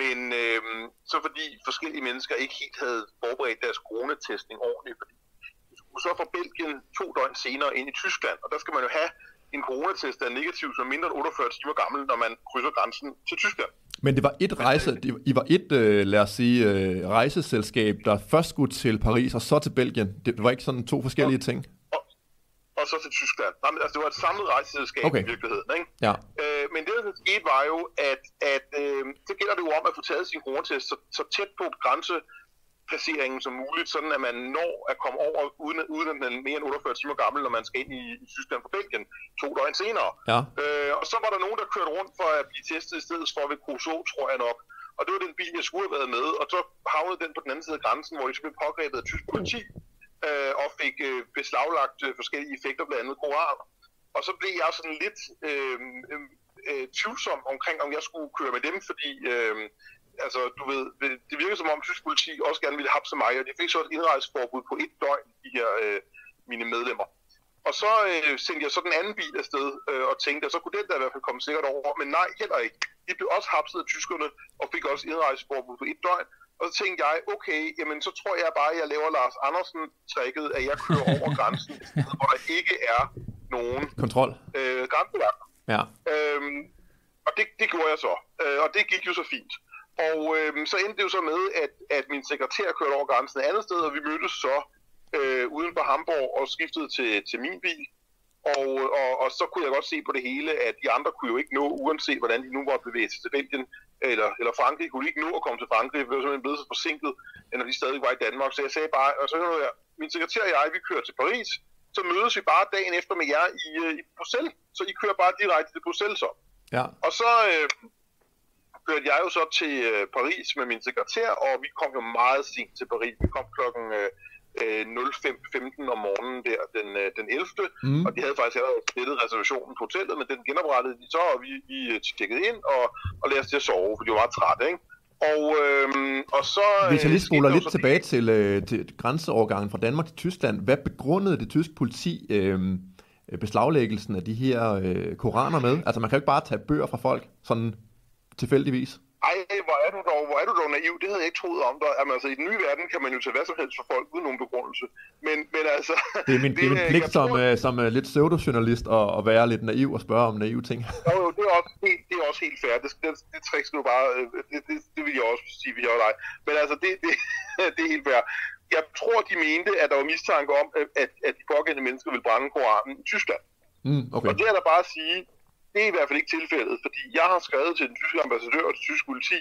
Men øh, så fordi forskellige mennesker ikke helt havde forberedt deres coronatestning ordentligt, fordi skulle så fra Belgien to døgn senere ind i Tyskland, og der skal man jo have en coronatest, der er negativ, som mindre end 48 timer gammel, når man krydser grænsen til Tyskland. Men det var et rejse, det- I var et, øh, lad os sige, øh, rejseselskab, der først skulle til Paris og så til Belgien. Det var ikke sådan to forskellige ting. Og, og så til Tyskland. Nej, men, altså, det var et samlet rejseselskab Okay. i virkeligheden. Ikke? Ja. Øh, men det, der skete, var jo, at, at øh, så gælder det jo om at få taget sin coronatest så, så tæt på grænsepasseringen som muligt, sådan at man når at komme over, uden, uden at den er mere end 48 timer gammel, når man skal ind i, i Tyskland fra Belgien, to døgn senere. Ja. Øh, og så var der nogen, der kørte rundt for at blive testet i stedet for ved Crusoe, tror jeg nok. Og det var den bil, jeg skulle have været med, og så havnede den på den anden side af grænsen, hvor de så blev pågrebet af tysk politi, øh, og fik øh, beslaglagt øh, forskellige effekter, blandt andet koraner. Og så blev jeg sådan lidt øh, øh, øh, tvivlsom omkring, om jeg skulle køre med dem, fordi øh, altså, du ved, det- virker som om tysk politi også gerne ville hapse mig, og de fik så et indrejseforbud på et døgn, de her øh, mine medlemmer. Og så øh, sendte jeg så den anden bil afsted øh, og tænkte, at så kunne den der i hvert fald komme sikkert over. Men nej, heller ikke. De blev også hapset af tyskerne og fik også indrejseforbud på et døgn. Og så tænkte jeg, okay, jamen så tror jeg bare, at jeg laver Lars Andersen-trækket, at jeg kører over grænsen, hvor der ikke er nogen Kontrol. øh, grænsevagter. Ja. Øhm, og det, det gjorde jeg så, øh, og det gik jo så fint. Og øhm, så endte det jo så med, at, at min sekretær kørte over grænsen et andet sted, og vi mødtes så øh, uden for Hamburg og skiftede til, til min bil. Og, og, og så kunne jeg godt se på det hele, at de andre kunne jo ikke nå, uanset hvordan de nu var bevæget sig til Belgien eller, eller Frankrig, kunne de ikke nå at komme til Frankrig, det var simpelthen blevet så forsinket, når de stadig var i Danmark. Så jeg sagde bare, og så hørte jeg, min sekretær og jeg, vi kører til Paris, så mødes vi bare dagen efter med jer i, øh, i Bruxelles. Så I kører bare direkte til Bruxelles så. Ja. Og så øh, kørte jeg jo så til øh, Paris med min sekretær, og vi kom jo meget sent til Paris. Vi kom klokken øh, øh, 05.15 om morgenen der den, øh, den 11. Mm. Og de havde faktisk allerede slettet reservationen på hotellet, men den genoprettede de så, og vi, vi øh, tjekkede ind og, og lærte os til at sove, for de var meget trætte, ikke? Og, øhm, og så... Hvis jeg øh, lige spoler lidt så det- tilbage til, øh, til grænseovergangen fra Danmark til Tyskland, hvad begrundede det tyske politi øh, beslaglæggelsen af de her øh, koraner med? Altså man kan jo ikke bare tage bøger fra folk, sådan tilfældigvis. Ej, hvor er du dog, hvor er du dog naiv. Det havde jeg ikke troet om dig. Jamen, altså, i den nye verden kan man jo tage hvad som helst for folk uden nogen begrundelse. Men, men altså... Det er min, det, er min pligt som, tror- øh, som øh, lidt pseudojournalist at, at være lidt naiv og spørge om naive ting. Jo, jo, det er også helt, det er også helt fair. Det, det, det trick skal du bare... øh, Det, det, det vil jeg også sige, hvis jeg var dig. Men altså, det, det, det er helt fair. Jeg tror, de mente, at der var mistanke om, at, at, at de pågældende mennesker ville brænde Koranen i Tyskland. Mm, okay. Og det er der bare at sige, det er i hvert fald ikke tilfældet, fordi jeg har skrevet til den tyske ambassadør og til tysk politi,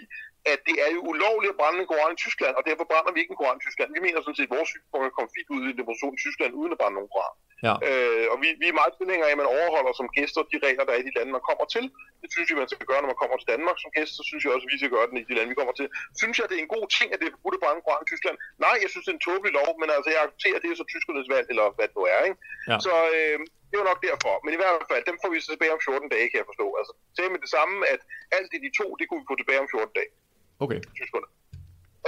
at det er jo ulovligt at brænde en koran i Tyskland, og derfor brænder vi ikke en koran i Tyskland. Vi mener sådan set, at vores synspunkt kan komme fint ud i en demonstration i Tyskland, uden at brænde nogen koran. Ja. Øh, og vi, vi er meget tilhængere af, at man overholder som gæster de regler, der er i de lande, man kommer til. Det synes jeg, man skal gøre, når man kommer til Danmark som gæst, så synes jeg også, at vi skal gøre det i de lande, vi kommer til. Synes jeg, det er en god ting, at det er forbudt at brænde en koran i Tyskland? Nej, jeg synes, det er en tåbelig lov, men altså, jeg accepterer, at det er så tyskernes valg, eller hvad det nu er, ikke? Ja. Så øh, det var nok derfor. Men i hvert fald, dem får vi så tilbage om 14 dage, kan jeg forstå. Altså, sagde med det samme, at alt det, de to, det kunne vi få tilbage om 14 dage, Okay. tyskerne.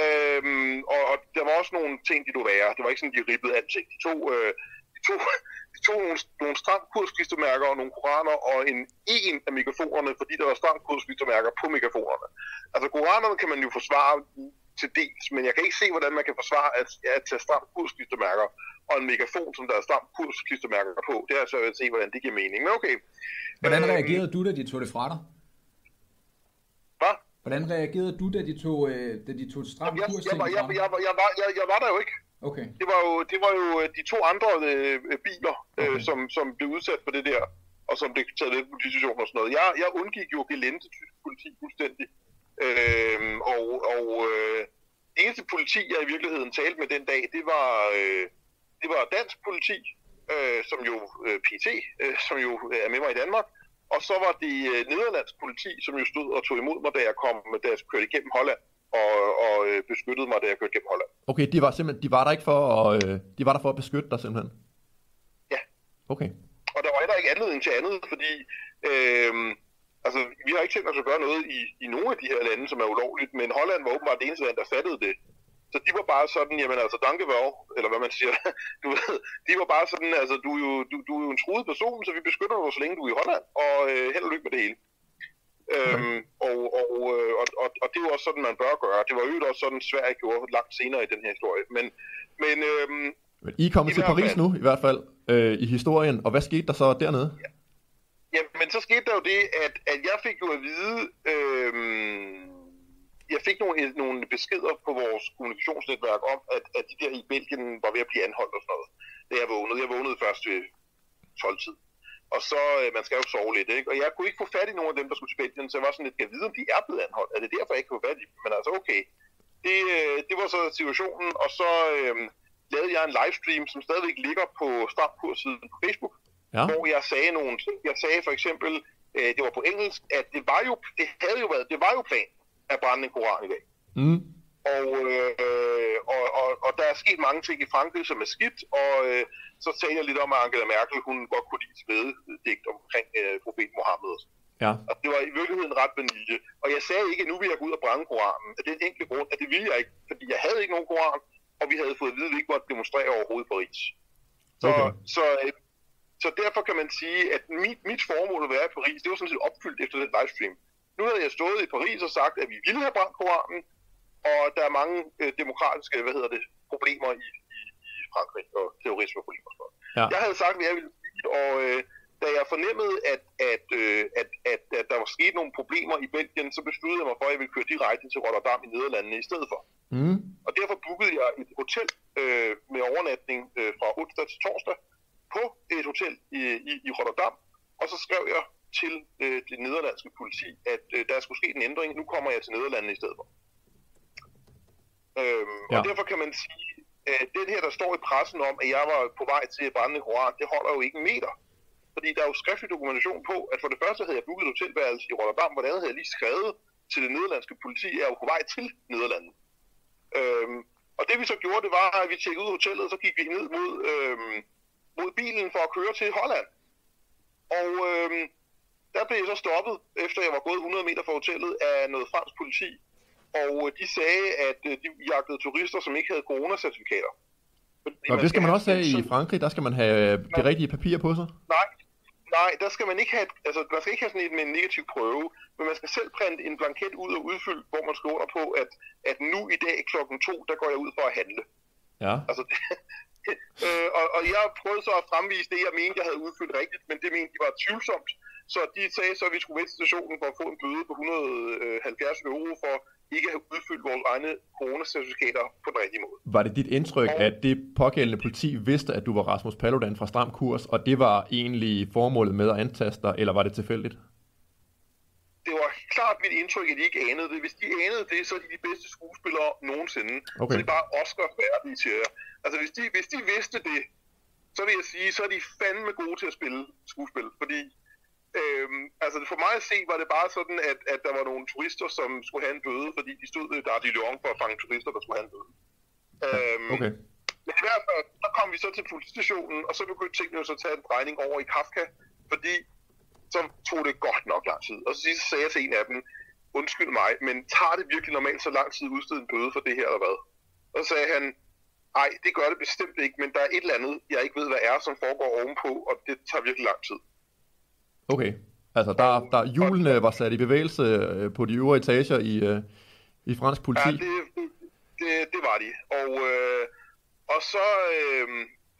Øhm, og, og, der var også nogle ting, de kunne være. Det var ikke sådan, de ribbede alting. De tog, øh, de tog, de tog nogle, nogle stram kursklistermærker og nogle koraner og en en af mikrofonerne, fordi der var stram kursklistermærker på mikrofonerne. Altså, koranerne kan man jo forsvare til dels, men jeg kan ikke se, hvordan man kan forsvare at, at tage stram kursklistermærker og en megafon, som der er stram kursklistermærker på. Det er altså at se, hvordan det giver mening. Men okay. Hvordan Øhm, reagerede du, da de tog det fra dig? Hvad? Hvordan reagerede du, da de tog, øh, da de tog stramt Jeg, kurs jeg, var, jeg, jeg, jeg, var- jeg, var, jeg, jeg var der jo ikke. Okay. det var jo, det var jo øh, de to andre øh, biler, øh, Okay. som, som blev udsat for det der, og som blev taget lidt på og sådan noget. Jeg, jeg undgik jo gelente tysk politi fuldstændig. Øh, og og øh, eneste politi, jeg i virkeligheden talte med den dag, det var, øh, det var dansk politi, øh, som jo øh, PT, øh, som jo er med mig i Danmark. Og så var det øh, nederlandsk politi, som jo stod og tog imod mig, da jeg kom, da jeg kørte igennem Holland, og, og øh, beskyttede mig, da jeg kørte igennem Holland. Okay, de var simpelthen, de var der ikke for at, øh, de var der for at beskytte dig simpelthen? Ja. Okay. Og der var heller ikke anledning til andet, fordi øh, altså, vi har ikke tænkt os at gøre noget i, i nogle af de her lande, som er ulovligt, men Holland var åbenbart det eneste land, der fattede det. Så de var bare sådan, jamen altså, danke vel, eller hvad man siger, du ved, de var bare sådan, altså, du er jo, du, du er jo en truet person, så vi beskytter dig, så længe du er i Holland, og øh, held og lykke med det hele. Øhm, og, og, øh, og, og, og det er jo også sådan, man bør gøre. Det var jo også sådan, Sverige gjorde langt senere i den her historie. Men, men øhm, Men I er kommet I til Paris fald. nu, i hvert fald, øh, i historien. Og hvad skete der så dernede? Ja, men så skete der jo det, at, at jeg fik jo at vide, øhm, jeg fik nogle, nogle beskeder på vores kommunikationsnetværk om, at, at de der i Belgien var ved at blive anholdt og sådan noget. Da jeg vågnede. Jeg vågnede først ved 12-tid. Og så, øh, man skal jo sove lidt, ikke? Og jeg kunne ikke få fat i nogen af dem, der skulle til Belgien, så jeg var sådan lidt, kan jeg vide, om de er blevet anholdt? Er det derfor, jeg ikke kunne få fat i dem? Men altså, okay. Det, øh, det var så situationen, og så øh, lavede jeg en livestream, som stadigvæk ligger på startkursiden på Facebook, Ja. hvor jeg sagde nogle ting. Jeg sagde for eksempel, øh, det var på engelsk, at det var jo, det havde jo været, det var jo plan at brænde en koran i dag. Mm. Og, øh, og, og, og der er sket mange ting i Frankrig, som er skidt, og øh, så talte jeg lidt om, at Angela Merkel, hun godt kunne lide smededigt omkring øh, profet Mohammed. Ja. Og det var i virkeligheden ret vanilje. Og jeg sagde ikke, at nu vil jeg gå ud og brænde Koranen. Af den enkle grund, at det ville jeg ikke, fordi jeg havde ikke nogen Koran, og vi havde fået at vide, at vi ikke måtte demonstrere overhovedet i Paris. Så, Okay. så, øh, så derfor kan man sige, at mit, mit formål at være i Paris, det var sådan set opfyldt efter den livestream. Nu havde jeg stået i Paris og sagt, at vi ville have brændt Koranen, og der er mange øh, demokratiske, hvad hedder det, problemer i, i, i Frankrig, og terrorismeproblemer. Ja. Jeg havde sagt, hvad jeg ville og øh, da jeg fornemmede, at, at, øh, at, at, at der var sket nogle problemer i Belgien, så besluttede jeg mig for, at jeg ville køre direkte til Rotterdam i Nederlandene i stedet for. Mm. Og derfor bookede jeg et hotel øh, med overnatning øh, fra onsdag til torsdag på et hotel i, i, i Rotterdam. Og så skrev jeg til øh, det nederlandske politi, at øh, der skulle ske en ændring. Nu kommer jeg til Nederlandene i stedet for. Øhm, ja. Og derfor kan man sige, at den her, der står i pressen om, at jeg var på vej til at brænde koran, det holder jo ikke en meter. Fordi der er jo skriftlig dokumentation på, at for det første havde jeg booket et hotelværelse i Rotterdam, hvor det andet havde jeg lige skrevet til det nederlandske politi, at jeg var på vej til Nederlandene. Øhm, og det vi så gjorde, det var, at vi tjekkede ud hotellet, og så gik vi ned mod, øhm, mod bilen for at køre til Holland. Og øhm, der blev jeg så stoppet, efter jeg var gået 100 meter fra hotellet, af noget fransk politi. Og øh, de sagde, at øh, de jagtede turister, som ikke havde coronacertifikater. Og det skal man også have i Frankrig. Der skal man have øh, det rigtige papir på sig. Nej, nej, der skal man ikke have, altså man skal ikke have sådan en med en negativ prøve, men man skal selv printe en blanket ud og udfylde, hvor man skriver under på, at, at nu i dag klokken to, der går jeg ud for at handle. Ja. Altså, det, øh, og, og jeg prøvede så at fremvise det, jeg mente, jeg havde udfyldt rigtigt, men det mente de var tvivlsomt. Så de sagde så, at vi skulle til stationen for at få en bøde på 170 euro for ikke at have udfyldt vores egne coronacertifikater på den rigtige måde. Var det dit indtryk, at det pågældende politi vidste, at du var Rasmus Paludan fra Stram Kurs, og det var egentlig formålet med at antaste dig, eller var det tilfældigt? det var klart mit indtryk, at de ikke anede det. Hvis de anede det, så er de de bedste skuespillere nogensinde. Okay. Så er de bare Oscar færdige, siger jeg. Altså, hvis de, hvis de vidste det, så vil jeg sige, så er de fandme gode til at spille skuespil. Fordi, øhm, altså for mig at se, var det bare sådan, at, at der var nogle turister, som skulle have en bøde, fordi de stod ved Dar de Lyon for at fange turister, der skulle have en bøde. Øhm, Okay. men i hvert fald, så kom vi så til politistationen, og så begyndte tingene jo så at tage en drejning over i Kafka, fordi så tog det godt nok lang tid. Og så sagde jeg til en af dem, undskyld mig, men tager det virkelig normalt så lang tid at udstede en bøde for det her, eller hvad? Og så sagde han, nej, det gør det bestemt ikke, men der er et eller andet, jeg ikke ved, hvad er, som foregår ovenpå, og det tager virkelig lang tid. Okay. Altså, der, der hjulene var sat i bevægelse øh, på de øvre etager i, øh, i fransk politi. Ja, det, det, det var de. Og, øh, og så, øh,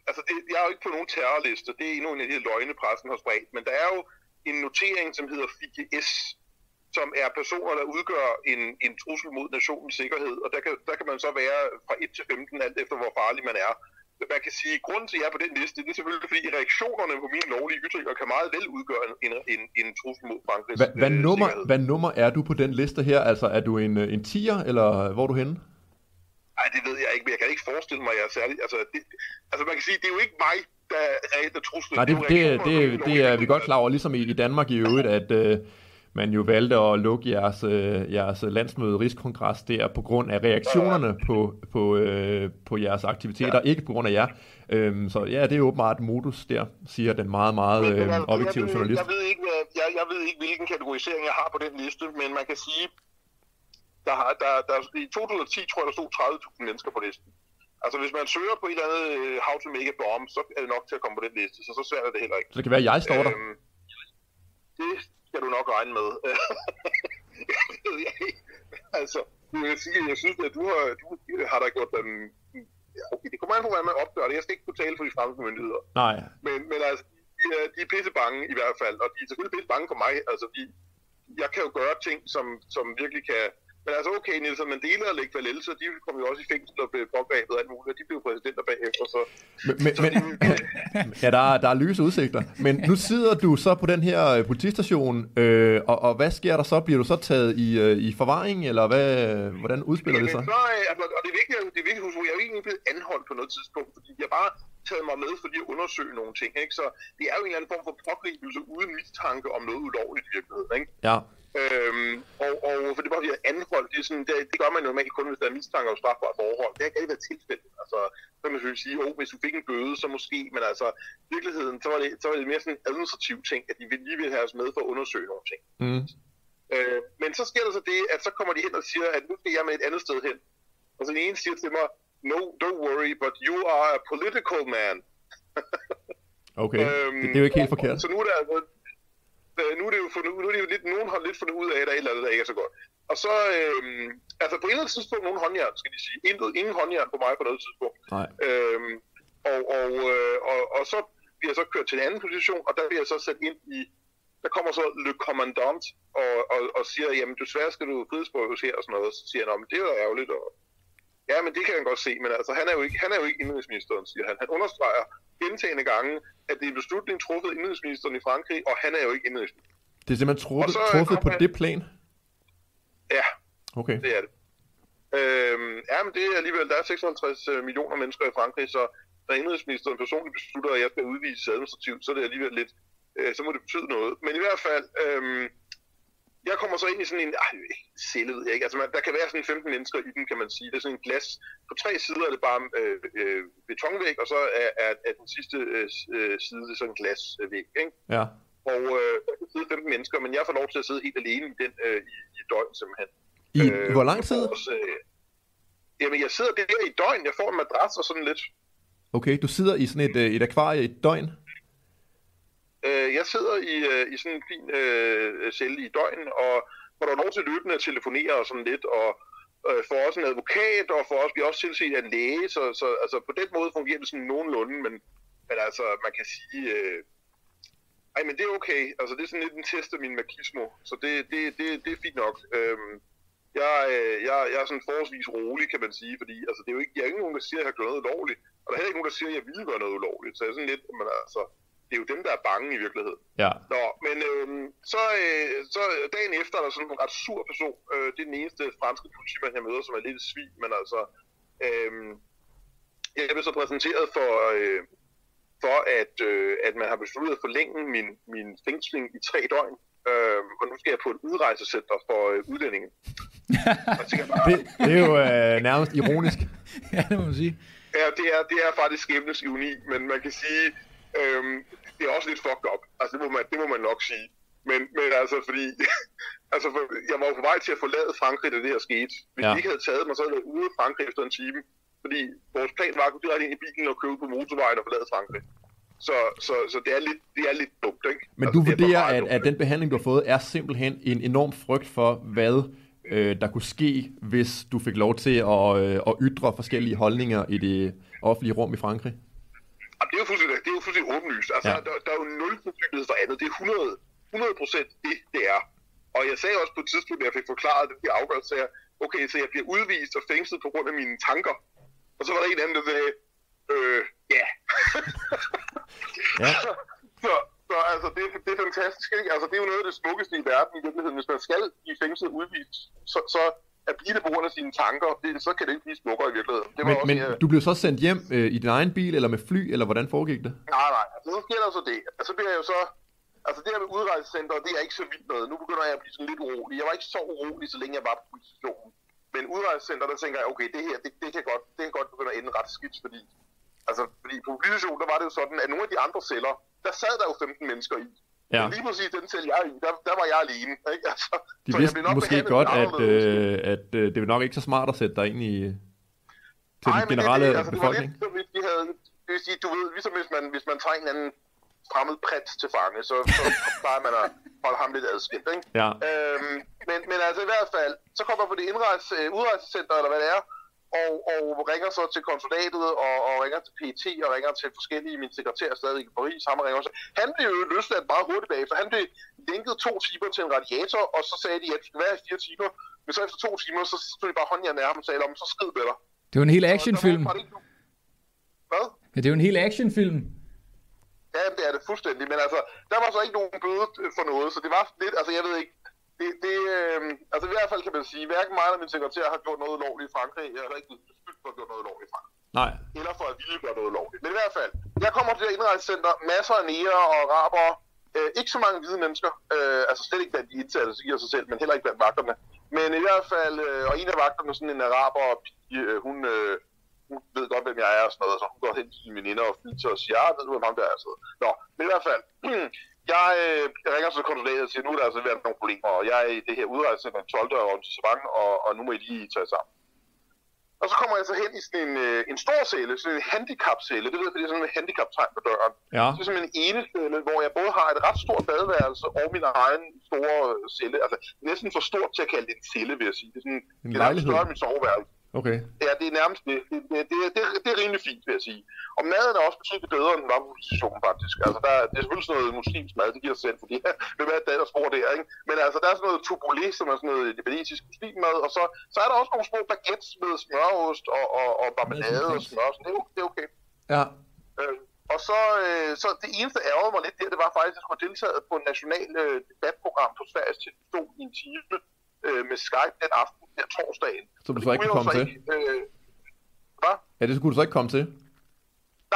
altså det, jeg er jo ikke på nogen terrorliste, det er endnu en af de løgne, pressen har spredt, men der er jo en notering, som hedder FIGS, som er personer, der udgør en, en trussel mod nationens sikkerhed, og der kan, der kan man så være fra 1 til 15, alt efter hvor farlig man er. Man kan sige, at grunden til, at jeg er på den liste, det er selvfølgelig, fordi reaktionerne på mine lovlige ytringer kan meget vel udgøre en, en, en, trussel mod Frankrigs Hvad, hvad, øh, nummer, sikkerhed. hvad nummer er du på den liste her? Altså, er du en, en tier, eller hvor er du henne? Nej, det ved jeg ikke, men jeg kan ikke forestille mig, at jeg er særlig... Altså, det, altså man kan sige, det er jo ikke mig, der er reelt truslen. Nej, det, det, det, det lovlige er vi godt klar over, ligesom i, i Danmark i øvrigt, at øh, man jo valgte at lukke jeres, øh, jeres landsmøde Rigskongres der på grund af reaktionerne på, på, øh, på jeres aktiviteter, ikke på grund af jer. Øhm, så ja, det er åbenbart modus der, siger den meget, meget øh, objektive jeg ved, journalist. Jeg ved, ikke, hvad, jeg, jeg ved ikke, hvilken kategorisering jeg har på den liste, men man kan sige, der har, der, der, I 2010 tror jeg, der stod 30.000 mennesker på listen. Altså hvis man søger på et eller andet uh, How to make a bomb, så er det nok til at komme på den liste, så så svært er det heller ikke. Så det kan være, at jeg står der. Øhm, det skal du nok regne med. jeg jeg. Altså, jeg vil sige, jeg synes, at du har, du har da gjort den... Okay, det kommer an på, hvordan man opgør det. Jeg skal ikke kunne tale for de franske myndigheder. Nej. Men, men altså, de er, de er pisse bange i hvert fald, og de er selvfølgelig pisse bange for mig. Altså, de, jeg kan jo gøre ting, som, som virkelig kan... Men altså, okay, Nelson Mandela og Lech Walesa, de kom jo også i fængsel og blev pågrebet og alt muligt, og de blev præsidenter bagefter, så... Men, men, men, ja, der er, der er lyse udsigter. Men nu sidder du så på den her øh, politistation, øh, og, og hvad sker der så? Bliver du så taget i, øh, i forvaring, eller hvad, hvordan udspiller det sig? Så, øh, altså, og det er vigtigt, det er vigtigt at huske, jeg er jo ikke blevet anholdt på noget tidspunkt, fordi jeg bare taget mig med for at undersøge nogle ting, ikke? Så det er jo en eller anden form for pågribelse uden mistanke om noget ulovligt i virkeligheden, ikke? Ja. Øhm, og, og for det bare bliver anholdt, det, er sådan, det, det gør man normalt kun, hvis der er mistanke om strafbart forhold. Det har ikke været tilfældet. Altså, så kan man selvfølgelig sige, oh, hvis du fik en bøde, så måske, men altså, i virkeligheden, så var det, så var det mere sådan en administrativ ting, at de lige ville have os med for at undersøge nogle ting. Mm. Øh, men så sker der så det, at så kommer de hen og siger, at nu skal jeg med et andet sted hen. Og så den ene siger til mig, no, don't worry, but you are a political man. Okay, øhm, det, det er jo ikke helt forkert. Så nu er det altså, nu er det jo, fundet, nu er det jo lidt, nogen har lidt fundet ud af, at der er et eller andet, der ikke er så godt. Og så, øhm, altså på et eller andet tidspunkt, nogen håndjern, skal de sige. Intet, ingen håndjern på mig på noget tidspunkt. Nej. Øhm, og, og, øh, og, og så bliver jeg så kørt til en anden position, og der bliver jeg så sat ind i, der kommer så Le Commandant og, og, og siger, jamen desværre skal du frihedsberøves her og sådan noget. Så siger han, men det er jo ærgerligt. Og, ja, men det kan han godt se, men altså, han er jo ikke, han er jo ikke indrigsministeren, siger han. Han understreger gentagende gange, at det er en beslutning truffet indrigsministeren i Frankrig, og han er jo ikke indrigsminister. Det er simpelthen truffet, så truffet på kommer- det plan? Ja, Okay. det er det. Øhm, ja, men det er alligevel, der er 56 øh, millioner mennesker i Frankrig, så når indrigsministeren personligt beslutter, at jeg skal udvises administrativt, så er det alligevel lidt, øh, så må det betyde noget. Men i hvert fald, øhm, jeg kommer så ind i sådan en, ej, celle ved jeg ikke, altså man, der kan være sådan 15 mennesker i den, kan man sige. Det er sådan en glas. På tre sider er det bare øh, øh, betonvæg, og så er, er, er den sidste øh, øh, side det er sådan en glasvæg, ikke? Ja. Og øh, der kan sidde 15 mennesker, men jeg får lov til at sidde helt alene i den øh, i, i døgn simpelthen. I Øh, hvor lang tid? Også, øh, jamen, jeg sidder der i døgn. Jeg får en madras og sådan lidt. Okay, du sidder i sådan et, øh, et akvarie i et døgn? Øh, jeg sidder i, øh, i sådan en fin øh, celle i døgn, og hvor der er lov til løbende at telefonere og sådan lidt, og øh, får også en advokat, og får også, bliver også tilset af en læge, så, så altså, på den måde fungerer det sådan nogenlunde, men, men altså, man kan sige, øh, ej, men det er okay, altså det er sådan lidt en test af min makismo, så det, det, det, det er fint nok. Øh, jeg, øh, jeg, jeg er sådan forholdsvis rolig, kan man sige, fordi altså, det er jo ikke, jeg er ikke nogen, der siger, at jeg har gjort noget ulovligt, og der er heller ikke nogen, der siger, at jeg ville gøre noget ulovligt, så jeg er sådan lidt, men altså, det er jo dem, der er bange i virkeligheden. Ja. Nå, men øhm, så, øh, så dagen efter er der sådan en ret sur person. Øh, det er den eneste franske politimand, jeg møder, som er lidt et svin, men altså... øhm, jeg blev så præsenteret for, øh, for at, øh, at man har besluttet at forlænge min, min fængsling i tre døgn. Øh, og nu skal jeg på et udrejsecenter for øh, udlændinge. Bare, Det, det er jo øh, nærmest ironisk. ja, det må man sige. Ja, det er, det er faktisk skæbnes ironi, men man kan sige, øhm, det er også lidt fucked up. Altså, det må man, det må man nok sige. Men, men altså, fordi... altså, for, jeg var jo på vej til at forlade Frankrig, da det her skete. Hvis Ja. de ikke havde taget mig, så havde jeg været ude af Frankrig efter en time. Fordi vores plan var at gå direkte ind i bilen og køre ud på motorvejen og forlade Frankrig. Så, så, så det, er lidt, det er lidt dumt, ikke? Men altså, du er vurderer, at, dumt. at den behandling, du har fået, er simpelthen en enorm frygt for, hvad øh, der kunne ske, hvis du fik lov til at, øh, at ytre forskellige holdninger i det offentlige rum i Frankrig? Det er jo fuldstændig, det er jo fuldstændig åbenlyst. Altså, Ja. der, der, er jo nul sandsynlighed for andet. Det er 100, 100 procent det, det er. Og jeg sagde også på et tidspunkt, da jeg fik forklaret den her afgørelse, jeg, okay, så jeg bliver udvist og fængslet på grund af mine tanker. Og så var der en anden, der sagde, øh, ja. Ja. så, så altså, det, det er fantastisk, ikke? Altså, det er jo noget af det smukkeste i verden i virkeligheden. Hvis man skal i fængslet udvist, så, så at blive det på grund af sine tanker, det, så kan det ikke blive smukkere i virkeligheden. Det var Men, også, men jeg- du blev så sendt hjem øh, i din egen bil, eller med fly, eller hvordan foregik det? Nej, nej. Altså, nu sker der så det. Altså, bliver jeg jo så... Altså, det her med udrejsecenter, det er ikke så vild med. Nu begynder jeg at blive sådan lidt urolig. Jeg var ikke så urolig, så længe jeg var på positionen. Men udrejsecenter, der tænker jeg, okay, det her, det, det, kan godt, det kan godt begynde at ende ret skidt, fordi... Altså, fordi på position, der var det jo sådan, at nogle af de andre celler, der sad der jo 15 mennesker i. Ja. Men lige præcis den celle, jeg er der, der var jeg alene. Ikke? Altså, De så jeg vidste blev nok måske godt, at, øh, at øh, det er nok ikke så smart at sætte dig ind i til Nej, den generelle det, det, altså, befolkning. Det var lidt, hvis de havde, det vil sige, du ved, ligesom hvis man, hvis man tager en anden fremmed prins til fange, så, så plejer man at holde ham lidt adskilt, ikke? Ja. Øhm, men, men altså i hvert fald, så kommer jeg på det indrejse, øh, udrejsecenter, eller hvad det er, og, og ringer så til konsulatet, og, og ringer til PET, og ringer til forskellige, min sekretær er stadig i Paris, ham ringer også. Han blev jo løsladt meget hurtigt bagefter. Han blev linket to timer til en radiator, og så sagde de, at det være i fire timer. Men så efter to timer, så stod de bare hånden i nærmest og sagde, om så skrid med dig. Det er jo en hel var actionfilm. Hvad? Ja, det er jo en hel actionfilm. Ja, det er det fuldstændig, men altså, der var så ikke nogen bøde for noget, så det var lidt, altså jeg ved ikke, det, det øh, altså i hvert fald kan man sige, hverken mig eller min sekretær har gjort noget ulovligt i Frankrig, jeg heller ikke blevet beskyldt for at gjort noget ulovligt i Frankrig, Nej. eller for at ville gøre noget ulovligt. Men i hvert fald, jeg kommer til det her indrejsecenter, masser af nære og araber, øh, ikke så mange hvide mennesker, øh, altså slet ikke blandt de indsatte, siger sig selv, men heller ikke blandt vagterne. Men i hvert fald, øh, og en af vagterne, sådan en araber pige, øh, hun, øh, hun ved godt, hvem jeg er og sådan noget, så hun går hen til sine veninder og flytter og siger, ja, ved du, hvem ham der er? Så, Nå, men i hvert fald, jeg, øh, jeg ringer så konsulatet og siger, nu er der altså været nogle problemer, og jeg er i det her udrejsecenter den 12. og arrondissement, og, og nu må I lige tage sammen. Og så kommer jeg så hen i sådan en, øh, en stor celle, sådan en handicapcelle, det ved jeg, det er sådan en handicaptegn på døren. Ja. Det er simpelthen en ene celle, hvor jeg både har et ret stort badeværelse og min egen store celle. Altså næsten for stort til at kalde det en celle, vil jeg sige. Det er sådan En det er lejlighed. større end mit soveværelse. Okay. Ja, det er nærmest det. Det, det, det, det, det er rimelig fint, vil jeg sige. Og maden er også betydeligt bedre end den var på faktisk. Altså, der, er- det er selvfølgelig sådan noget muslimsk mad, det giver sig selv, fordi hvem er det, der spor der, ikke? Men altså, der er sådan noget tubolé, som er sådan noget libanetisk muslimmad, og så, så er der også nogle små baguettes med smørost og, og, og marmelade og smør, så det er, det er okay. Ja. Øh, og så, øh, så det eneste der ærgerede mig lidt der, det var faktisk, at jeg skulle deltaget på et nationalt øh, debatprogram på Sveriges Television i en time øh, med Skype den aften der torsdagen. Som du så ikke kunne komme til? Øh, hvad? Ja, det skulle du så ikke komme til.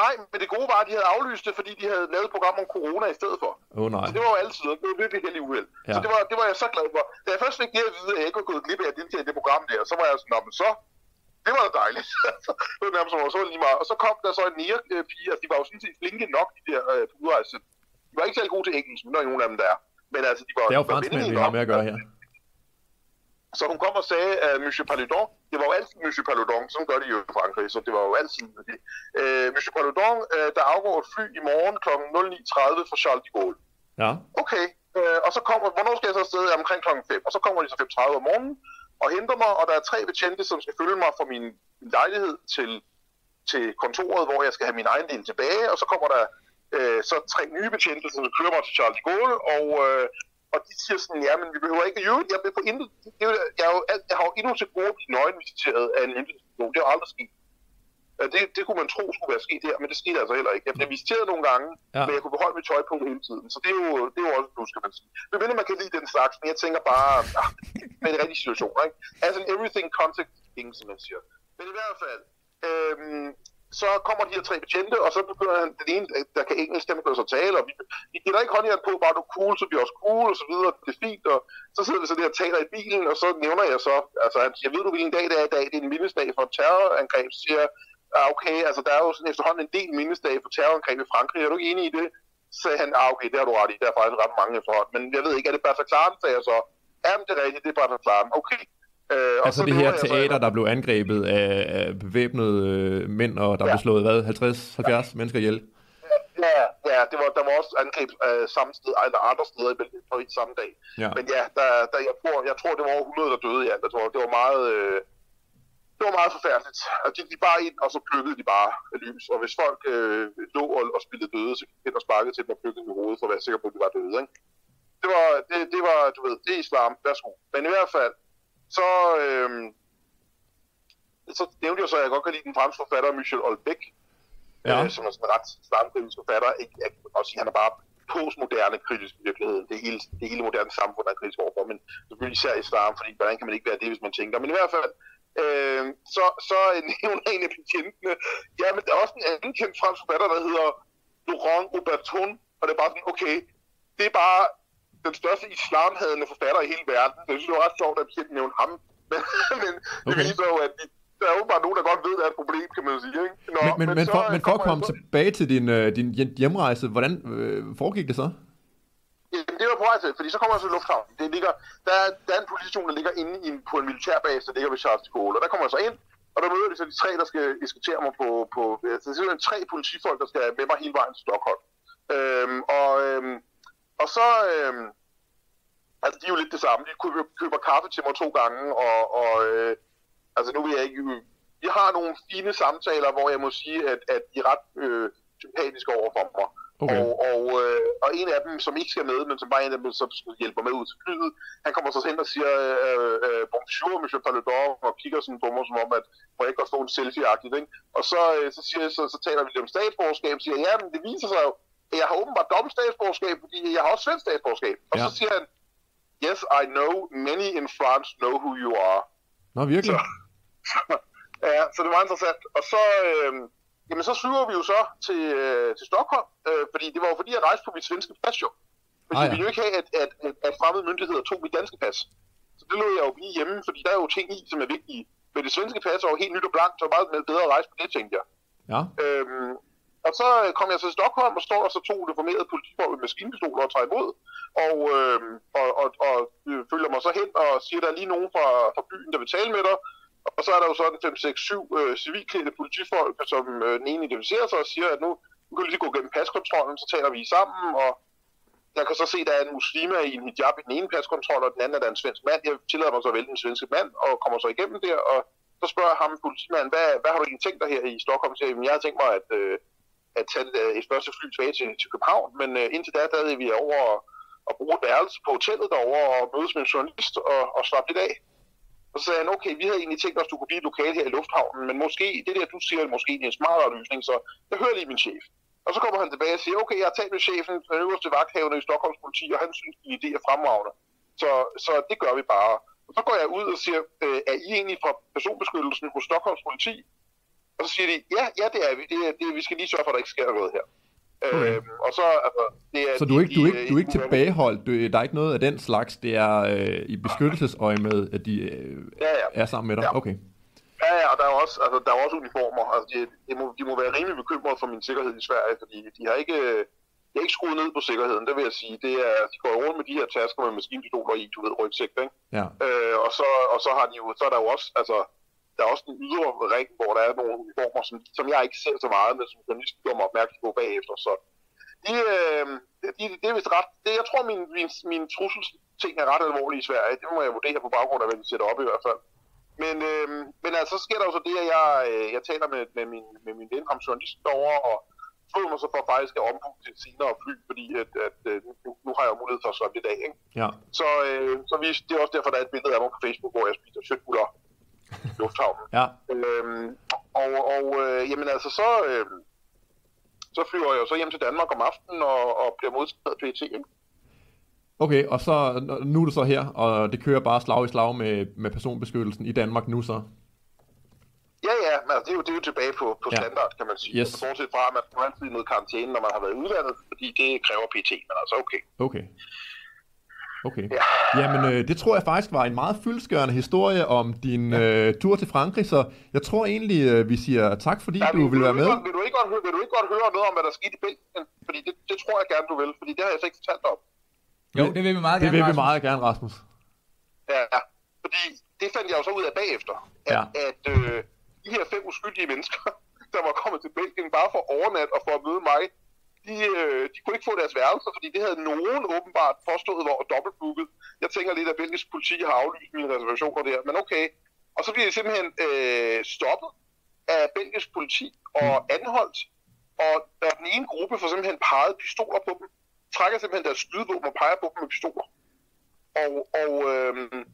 Nej, men det gode var, at de havde aflyst det, fordi de havde lavet et program om corona i stedet for. Åh oh, nej. Så det var jo altid, det var virkelig heldig uheld. Ja. Ja. Så det var, det var jeg så glad for. Da jeg først fik det at vide, at jeg ikke var gået glip af at deltage i det program der, så var jeg sådan, "Nå, men så, det var da dejligt. det var nærmest som, så lige meget. Og så kom der så en nære øh, pige, altså de var jo sådan set flinke nok, de der øh, på udrejse. De var ikke særlig gode til engelsk, men der er nogle af dem, der er. Men altså, de var, Det er jo franskmænd, vi har med at gøre her. Så hun kom og sagde, at Monsieur Paludon, det var jo altid Monsieur Paludon, sådan gør de jo i Frankrig, så det var jo altid det. Øh, Monsieur Paludon, øh, der afgår et fly i morgen kl. 09.30 fra Charles de Gaulle. Ja. Okay, øh, og så kommer, hvornår skal jeg så afsted? Ja, Omkring kl. 5, og så kommer de så 5.30 om morgenen og henter mig, og der er tre betjente, som skal følge mig fra min, lejlighed til, til kontoret, hvor jeg skal have min egen del tilbage, og så kommer der øh, så tre nye betjente, som vil køre mig til Charles de Gaulle, og, øh, og de siger sådan, ja, men vi behøver ikke, jo, jeg vil på intet, det, er jeg, er jo, jeg har jo endnu til gode at blive nøgenvisiteret af en myndighedsperson, det har aldrig sket. Øh, Det, det kunne man tro skulle være sket her, men det skete altså heller ikke. Jeg blev visiteret nogle gange, Ja. men jeg kunne beholde mit tøj på hele tiden. Så det er jo, det er jo også nu, skal man sige. Men mindre man kan lide den slags, men jeg tænker bare, ah, med en rigtig situation, ikke? As in everything context thing, som man siger. Men i hvert fald, øhm, så kommer de her tre betjente, og så begynder han, den ene, øh, der kan engelsk, den kan så tale, og vi, vi giver ikke håndjern på, bare du er cool, så bliver også cool, og så videre, det er fint, og så sidder vi så der og taler i bilen, og så nævner jeg så, altså han siger, ved du hvilken dag det er i dag, det er en mindesdag for et terrorangreb, så siger jeg, ah, okay, altså der er jo sådan efterhånden en del mindesdag for terrorangreb i Frankrig, er du ikke enig i det? Så sagde han, ah, okay, det har du ret i, der er faktisk ret mange efterhånden, men jeg ved ikke, er det Bataclan, sagde jeg så, jamen det er rigtigt, det er Bataclan, okay. Øh, og Altså så det her teater, der blev angrebet af, af bevæbnede øh, mænd, og der Ja. blev slået, hvad, 50-70 mennesker ihjel? Ja, ja, det var, der var også angreb øh, samme sted, eller andre steder i Belgien på i samme dag. Ja. Men ja, der, der, jeg, tror, jeg tror, det var over 100, der døde i alt. Jeg tror, det var meget, øh, det var meget forfærdeligt. Og de gik bare ind, og så plukkede de bare løs. Og hvis folk øh, lå og, og spillede døde, så gik og sparkede til dem og plukkede dem i hovedet, for at være sikker på, at de var døde. Ikke? Det, var, det, det var, du ved, det er islam. Værsgo. Men i hvert fald, så, øh, så nævnte jeg så, at jeg godt kan lide den franske forfatter Michel Houellebecq, Ja. øh, som er sådan en ret islamkritisk forfatter. Ikke, jeg også han er bare postmoderne kritisk i virkeligheden. Det hele, det hele moderne samfund er kritisk overfor, men selvfølgelig især islam, fordi hvordan kan man ikke være det, hvis man tænker. Men i hvert fald, øh, så, så nævner en af betjentene, ja, men der er også en anden kendt fransk forfatter, der hedder Laurent Auberton, og det er bare sådan, okay, det er bare den største islamhadende forfatter i hele verden. Så jeg synes, det var ret sjovt, at betjenten nævnte ham. Men, men det Okay. viser jo, at de, der er åbenbart nogen, der godt ved, at der er et problem, kan man sige. Ikke? Nå, Men, men, men, så, for, men for at komme jeg så- tilbage til din, øh, din hjem- hjemrejse, hvordan øh, foregik det så? vej til, fordi så kommer jeg til lufthavnen. Det ligger, der, er, der er en politistation, der ligger inde i en, på en militærbase, der ligger ved Charles de Gaulle. Og der kommer jeg så ind, og der møder de så de tre, der skal eskortere mig på... på altså, det er simpelthen tre politifolk, der skal med mig hele vejen til Stockholm. Øhm, og, øhm, og så... Øhm, altså, de er jo lidt det samme. De køber, køber kaffe til mig to gange, og, og øh, altså, nu vil jeg ikke... Vi har nogle fine samtaler, hvor jeg må sige, at, at de er ret øh, sympatiske over for mig. Okay. Og, og, øh, og en af dem, som ikke skal med, men som bare en af dem, som hjælper med ud til flyet, han kommer så hen og siger, øh, øh, bonjour, monsieur Paledor, og kigger sådan på mig, som om, at må jeg ikke godt få en selfie-agtigt, ikke? Og så, øh, så, siger, så, så taler vi lidt om statsborgerskab, og siger, ja, men det viser sig jo, jeg har åbenbart dobbelt statsborgerskab, fordi jeg har også svensk statsborgerskab. Og Ja. så siger han, yes, I know, many in France know who you are. Nå, virkelig? ja, så det var interessant. Og så, øh, jamen, så flyver vi jo så til, øh, til Stockholm, øh, fordi det var jo fordi, jeg rejste på mit svenske pas jo. Fordi Ah, ja. vi ville jo ikke have, at, at, at, at fremmede myndigheder tog mit danske pas. Så det lå jeg jo blive hjemme, fordi der er jo ting i, som er vigtige. Men det svenske pas var jo helt nyt og blankt, så var meget bedre at rejse på det, tænkte jeg. Ja. Øhm, og så øh, kom jeg til Stockholm, og står der så to uniformerede politifolk med maskinpistoler og tager imod. Og, øh, og, og, og øh, følger mig så hen og siger, at der er lige nogen fra, fra byen, der vil tale med dig. Og så er der jo sådan 5, 6, 7 øh, civilklædte politifolk, som øh, den ene identificerer sig og siger, at nu, nu kan vi lige gå gennem paskontrollen, så taler vi sammen, og jeg kan så se, at der er en muslima i en hijab i den ene paskontrol, og den anden er der en svensk mand. Jeg tillader mig så at vælge den svenske mand, og kommer så igennem der, og så spørger jeg ham, politimanden, hvad, hvad har du egentlig tænkt dig her i Stockholm? Så jeg, jeg har tænkt mig at, øh, at tage øh, et, første fly tilbage til, til København, men øh, indtil da, der havde vi over at, bruge et værelse på hotellet derovre og mødes med en journalist og, og slappe lidt af. Og så sagde han, okay, vi havde egentlig tænkt os, at du kunne blive lokal her i lufthavnen, men måske, det der, du siger, er måske en smartere løsning, så jeg hører lige min chef. Og så kommer han tilbage og siger, okay, jeg har talt med chefen, den øverste vagthavende i Stockholms politi, og han synes, din idé er fremragende. Så, så det gør vi bare. Og så går jeg ud og siger, øh, er I egentlig fra personbeskyttelsen hos Stockholms politi? Og så siger de, ja, ja, det er vi. Det, det, vi skal lige sørge for, at der ikke sker noget her. Okay. Øhm, og så, altså, det er, Så du er ikke, du er ikke, du er ikke de- tilbageholdt? Du, der er ikke noget af den slags? Det er øh, i beskyttelsesøje med, at de øh, Ja, ja. er sammen med dig? Ja. Okay. Ja, ja, og der er også, altså, der er også uniformer. Altså, de, de, må, de må være rimelig bekymrede for min sikkerhed i Sverige, fordi de har ikke, de har ikke skruet ned på sikkerheden, det vil jeg sige. Det er, de går rundt med de her tasker med maskinpistoler i, du ved, rygsæk, ikke? Ja. Øh, og, så, og så har de jo, så er der jo også, altså, der er også den ydre ring, hvor der er nogle uniformer, som, som jeg ikke ser så meget, men som journalist gør mig opmærksom på bagefter. Så de, øh, de, det er vist ret, det, jeg tror, min, min, min trusselsting er ret alvorlige i Sverige. Det må jeg vurdere på baggrund af, hvad de sætter op i hvert fald. Men, øh, men altså, så sker der jo så det, at jeg, øh, jeg taler med, med, min, med min ven, ham journalist derovre, og føler mig så for faktisk at ombooke til et senere fly, fordi at, at, øh, nu, nu har jeg jo mulighed for at slappe lidt af. Ikke? Ja. Så, øh, så vi, det er også derfor, der er et billede af mig på Facebook, hvor jeg spiser shitbuller i lufthavnen. Ja. Øhm, og og øh, jamen altså, så, øh, så flyver jeg jo så hjem til Danmark om aftenen og, og bliver modtaget PET. ikke? Okay, og så nu er du så her, og det kører bare slag i slag med, med personbeskyttelsen i Danmark nu så. Ja, ja, men altså, det, er jo, det er jo tilbage på, på Ja. standard, kan man sige. Yes. Altså, Bortset fra, at man skal altid i karantæne, når man har været udlandet, fordi det kræver PT, men altså okay. Okay. Okay. Ja. Jamen, øh, det tror jeg faktisk var en meget fyldskørende historie om din øh, tur til Frankrig, så jeg tror egentlig, øh, vi siger tak, fordi Ja, du vil være ikke med. Godt, vil, du ikke godt, høre- vil du ikke godt høre noget om, hvad der skete i Belgien? Fordi det, det tror jeg gerne, du vil, fordi det har jeg så ikke fortalt dig om. Jo, det vil vi meget Det gerne, vil vi Rasmus. meget gerne, Rasmus. Ja, ja. fordi det fandt jeg jo så ud af bagefter, at, Ja. ja. at øh, de her fem uskyldige mennesker, der var kommet til Belgien bare for overnat og for at møde mig, de, øh, de kunne ikke få deres værelser, fordi det havde nogen åbenbart påstået var dobbeltbooket. Jeg tænker lidt, at belgisk politi har aflyst mine reservationer der, men okay. Og så bliver de simpelthen øh, stoppet af belgisk politi og anholdt, og der den ene gruppe får simpelthen peget pistoler på dem, trækker simpelthen deres skydevåben og peger på dem med pistoler. Og, og øhm,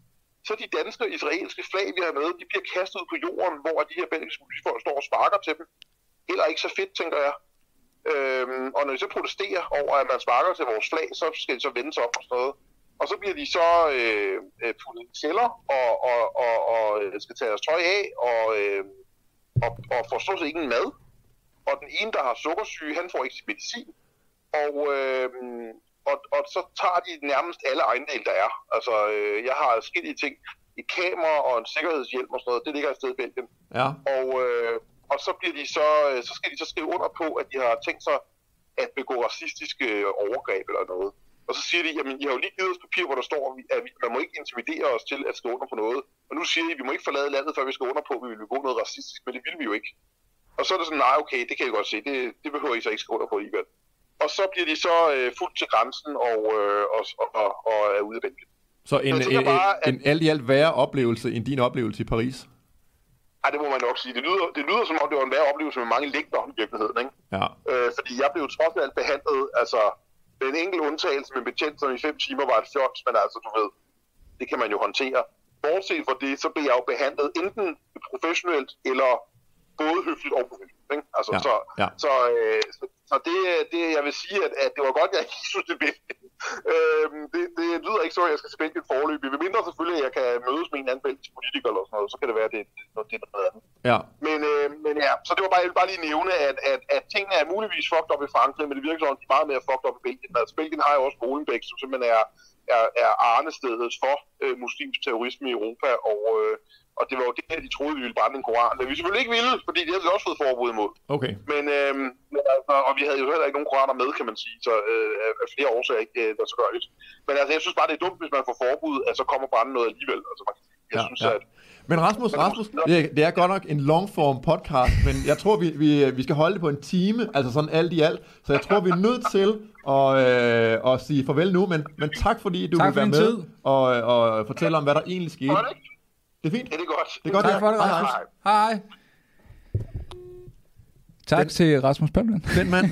så de danske og israelske flag, vi har med, de bliver kastet ud på jorden, hvor de her belgiske politifolk står og sparker til dem. Heller ikke så fedt, tænker jeg. Øhm, og når de så protesterer over, at man sparker til vores flag, så skal de så vende sig om og sådan noget. Og så bliver de så øh, øh, puttet i celler og, og, og, og øh, skal tage deres tøj af og, øh, og, og får stort set ingen mad. Og den ene, der har sukkersyge, han får ikke sin medicin. Og, øh, og, og så tager de nærmest alle ejendele, der er. Altså, øh, jeg har forskellige ting. Et kamera og en sikkerhedshjelm og sådan noget, det ligger et sted i Belgien. Ja. Og, øh, og så, bliver de så, øh, så skal de så skrive under på, at de har tænkt sig at begå racistiske overgreb eller noget. Og så siger de, jamen, I har jo lige givet os papir, hvor der står, at vi- at man må ikke intimidere os til at skrive under på noget. Og nu siger I, at vi må ikke forlade landet, før vi skal under på, at vi vil begå noget racistisk, men det vil vi jo ikke. Og så er det sådan, nej, okay, det kan jeg godt se, det, det behøver I så ikke skrive under på alligevel. Og så bliver de så øh, fuldt til grænsen og, øh, og, og, og, er ude af bænken. Så en, tænker en, bare, en, en alt i alt værre oplevelse end din oplevelse i Paris. Ej, det må man nok sige. Det lyder, det lyder som om, det var en værre oplevelse med mange længder i virkeligheden, ikke? Ja. Øh, fordi jeg blev trods alt behandlet, altså med en enkelt undtagelse med betjent, som i fem timer var et fjols, men altså, du ved, det kan man jo håndtere. Bortset fra det, så blev jeg jo behandlet enten professionelt, eller både høfligt og professionelt. Ikke? Altså, Ja, så, ja. så, øh, så, så det, det, jeg vil sige, at, at det var godt, jeg ikke synes, det bedste. øh, det, det lyder ikke så, at jeg skal spille et forløb. Ved mindre selvfølgelig, at jeg kan mødes med en anden belgisk politiker eller sådan noget, så kan det være, at det, det, det, er noget andet. Ja. Men, øh, men ja, så det var bare, jeg vil bare lige nævne, at, at, at tingene er muligvis fucked op i Frankrig, men det virker som om, de er meget mere fucked op i Belgien. Altså, Belgien har jo også Molenbeek, som simpelthen er, er, er arnestedet for øh, muslimsk terrorisme i Europa, og, øh, og det var jo det, her, de troede, vi ville brænde en koran. Men vi selvfølgelig ikke ville, fordi det havde vi også fået forbud imod. Okay. Men, øh, men altså, og vi havde jo heller ikke nogen koraner med, kan man sige, så øh, af, flere årsager ikke øh, der så gør det. Men altså, jeg synes bare, det er dumt, hvis man får forbud, at så kommer brænde noget alligevel. Altså, man, jeg Ja, synes, ja. at Men Rasmus, Rasmus, det er, det er godt nok en longform podcast, men jeg tror, vi, vi, vi skal holde det på en time, altså sådan alt i alt. Så jeg tror, vi er nødt til at, øh, at sige farvel nu, men, men tak fordi du Tak vil for være med tid. og, og fortælle om, hvad der egentlig skete. Det er fint. Ja, det er godt. Det er godt, Tak for det, Hej, Rasmus. hej. Hej. Tak Den- til Rasmus Paludan. Den mand,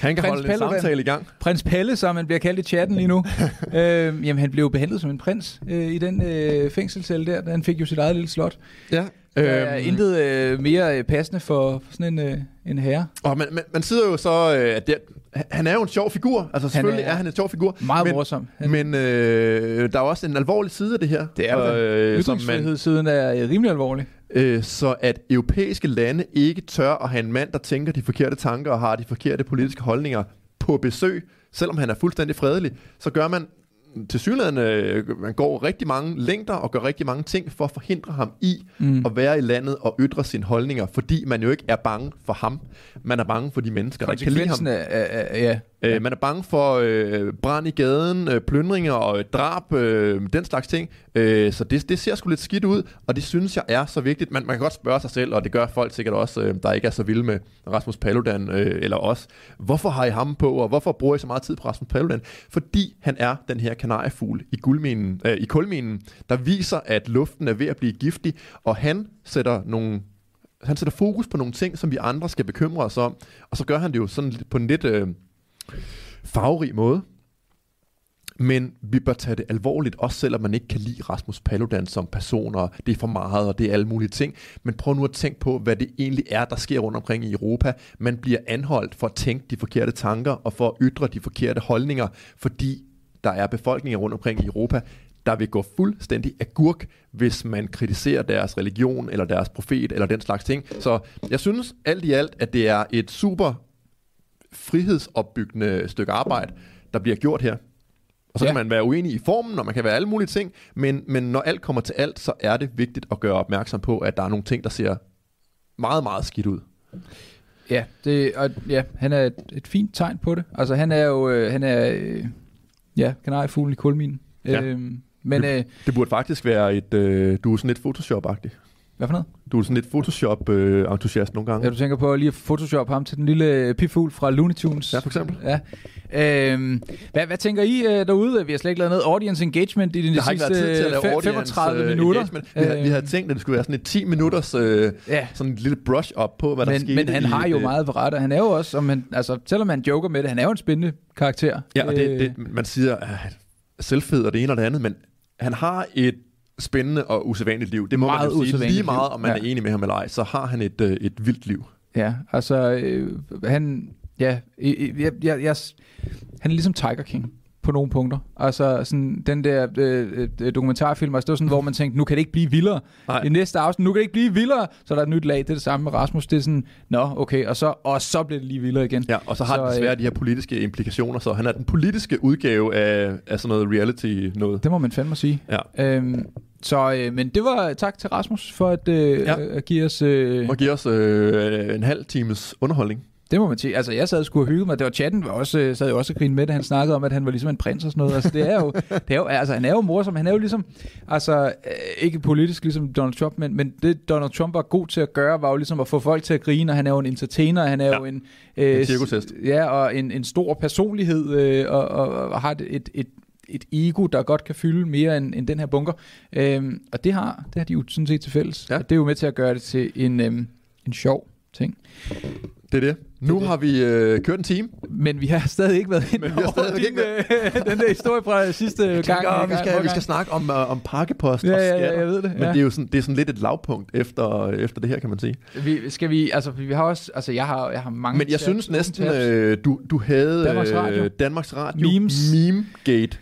han kan Prins holde en Paludan. samtale i gang. Prins Pelle, som han bliver kaldt i chatten lige nu. øh, jamen, han blev behandlet som en prins øh, i den øh, fængselscelle der. Han fik jo sit eget lille slot. Ja. Der er Øhm, intet øh, mere øh, passende for, for sådan en, øh, en herre. Og man, man, man sidder jo så, øh, at det, han er jo en sjov figur. Altså selvfølgelig er, er- er han en sjov figur. Meget men, morsom. Han, Men øh, der er også en alvorlig side af det her. Det er der. øh, som man, Ytringsfrihedssiden er øh, rimelig alvorlig. øh, Så at europæiske lande ikke tør at have en mand, der tænker de forkerte tanker og har de forkerte politiske holdninger på besøg, selvom han er fuldstændig fredelig, så gør man til synligheden, man går rigtig mange længder og gør rigtig mange ting for at forhindre ham i mm. at være i landet og ytre sine holdninger, fordi man jo ikke er bange for ham. Man er bange for de mennesker, der ikke kan lide ham. Er, er, er, ja. Øh, man er bange for øh, brand i gaden, øh, plyndringer og øh, drab, øh, den slags ting. Øh, så det, det ser sgu lidt skidt ud, og det synes jeg er så vigtigt. Man, man kan godt spørge sig selv, og det gør folk sikkert også, øh, der ikke er så vilde med Rasmus Paludan øh, eller os. Hvorfor har I ham på, og hvorfor bruger I så meget tid på Rasmus Paludan? Fordi han er den her kanariefugl i, guldminen, øh, i kulminen, der viser, at luften er ved at blive giftig, og han sætter nogle han sætter fokus på nogle ting, som vi andre skal bekymre os om, og så gør han det jo sådan lidt- på en lidt øh, farverig måde. Men vi bør tage det alvorligt, også selvom man ikke kan lide Rasmus Paludan som person, og det er for meget, og det er alle mulige ting. Men prøv nu at tænke på, hvad det egentlig er, der sker rundt omkring i Europa. Man bliver anholdt for at tænke de forkerte tanker, og for at ytre de forkerte holdninger, fordi der er befolkninger rundt omkring i Europa, der vil gå fuldstændig agurk, hvis man kritiserer deres religion, eller deres profet, eller den slags ting. Så jeg synes alt i alt, at det er et super frihedsopbyggende stykke arbejde, der bliver gjort her. Og så Ja. kan man være uenig i formen, og man kan være alle mulige ting, men, men når alt kommer til alt, så er det vigtigt at gøre opmærksom på, at der er nogle ting, der ser meget, meget skidt ud. Ja, det, og, ja, han er et, et fint tegn på det. Altså, han er jo, øh, han er, øh, ja, kanariefuglen i kulminen. Ja. Øhm, men, øh, Det burde faktisk være et, øh, du er sådan lidt Photoshop-agtig. Hvad for noget? Du er sådan lidt Photoshop-entusiast nogle gange. Ja, du tænker på at lige at photoshop ham til den lille øh, pifugl fra Looney Tunes. Ja, for eksempel. Ja. Øhm, hvad, hvad tænker I øh, derude? Vi har slet ikke lavet noget audience engagement i de Der har ikke sidste audience, 35 øh, minutter. engagement. Vi, havde, vi havde tænkt, at det skulle være sådan et 10 minutters øh, Ja. sådan et lille brush-up på, hvad der men, skete. men han i, har jo øh, meget berette. Han er jo også, om han, altså, selvom han joker med det, han er jo en spændende karakter. Ja, og det, Øh, det, man siger, at selvfed og det ene og det andet, men han har et spændende og usædvanligt liv. Det må Meget man sige. Lige meget, om man Ja. er enig med ham eller ej, så har han et, øh, et vildt liv. Ja, altså, øh, han, ja, jeg, jeg, jeg, jeg, han er ligesom Tiger King på nogle punkter. Altså sådan den der øh, øh, dokumentarfilm, altså det var sådan, hvor man tænkte, nu kan det ikke blive vildere. Nej. I næste afsnit, nu kan det ikke blive vildere. Så er der et nyt lag, det er det samme med Rasmus. Det er sådan, nå, okay, og så, og så bliver det lige vildere igen. Ja, og så har Så, det desværre øh, de her politiske implikationer, så han er den politiske udgave af, af sådan noget reality noget. Det må man fandme sige. Ja. Øhm, så, øh, men det var tak til Rasmus for at, øh, Ja. at give os... Øh, Og giver os øh, en halv times underholdning. Det må man sige. Altså, jeg sad og skulle have hygget mig. Det var chatten, var også, øh, sad jo også og med det. Han snakkede om, at han var ligesom en prins og sådan noget. Altså, det er jo, det er jo altså, han er jo morsom. Han er jo ligesom, altså, øh, ikke politisk ligesom Donald Trump, men, men det Donald Trump var god til at gøre, var jo ligesom at få folk til at grine, og han er jo en entertainer, han er ja. jo en... Øh, en. Ja, og en, en stor personlighed, øh, og, og, og har et, et, et et ego, der godt kan fylde mere end, end den her bunker. Øhm, og det har, det har de jo sådan set til fælles. Ja. Og det er jo med til at gøre det til en, øhm, en sjov ting. Det er det. Nu det det. har vi øh, kørt en time. Men vi har stadig ikke været inde over stadig din, øh, den der historie fra sidste gang. Tænker, vi, skal, vi skal snakke om, uh, om pakkepost ja, og skatter. Ja, jeg ved det. Men ja. det er jo sådan, det er sådan lidt et lavpunkt efter, efter det her, kan man sige. Vi, skal vi, altså vi har også, altså jeg har, jeg har mange Men jeg synes næsten, øh, du, du havde Danmarks Radio, øh, Danmarks Radio Memes. Meme Gate.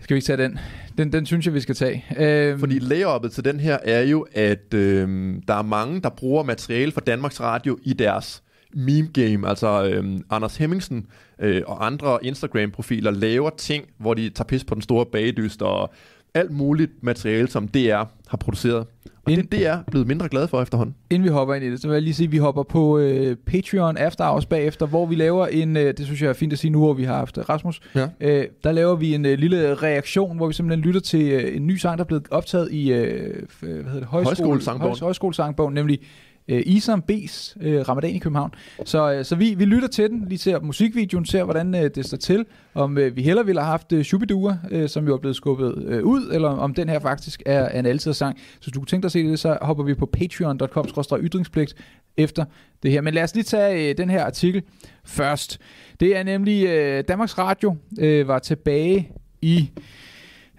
Skal vi ikke tage den? Den, den synes jeg, vi skal tage. Øhm. Fordi layup'et til den her er jo, at øhm, der er mange, der bruger materiale fra Danmarks Radio i deres meme game. Altså øhm, Anders Hemmingsen øh, og andre Instagram-profiler laver ting, hvor de tager pis på den store bagdyst og alt muligt materiale, som DR har produceret. Og Ind, det er DR blevet mindre glad for efterhånden. Inden vi hopper ind i det, så vil jeg lige sige, at vi hopper på øh, Patreon After Hours bagefter, hvor vi laver en, øh, det synes jeg er fint at sige nu, hvor vi har haft Rasmus, ja. øh, der laver vi en øh, lille reaktion, hvor vi simpelthen lytter til øh, en ny sang, der er blevet optaget i øh, hvad hedder det, højskole, højskolesangbogen. højskolesangbogen, nemlig øh, Isam B's øh, Ramadan i København. Så, øh, så vi, vi lytter til den, lige ser musikvideoen, ser hvordan øh, det står til, om øh, vi heller ville have haft øh, Shubidua, øh, som jo er blevet skubbet øh, ud, eller om den her faktisk er, er en altid sang. Så hvis du kunne tænke dig at se det, så hopper vi på patreon.com ytringspligt efter det her. Men lad os lige tage øh, den her artikel først. Det er nemlig øh, Danmarks Radio øh, var tilbage i,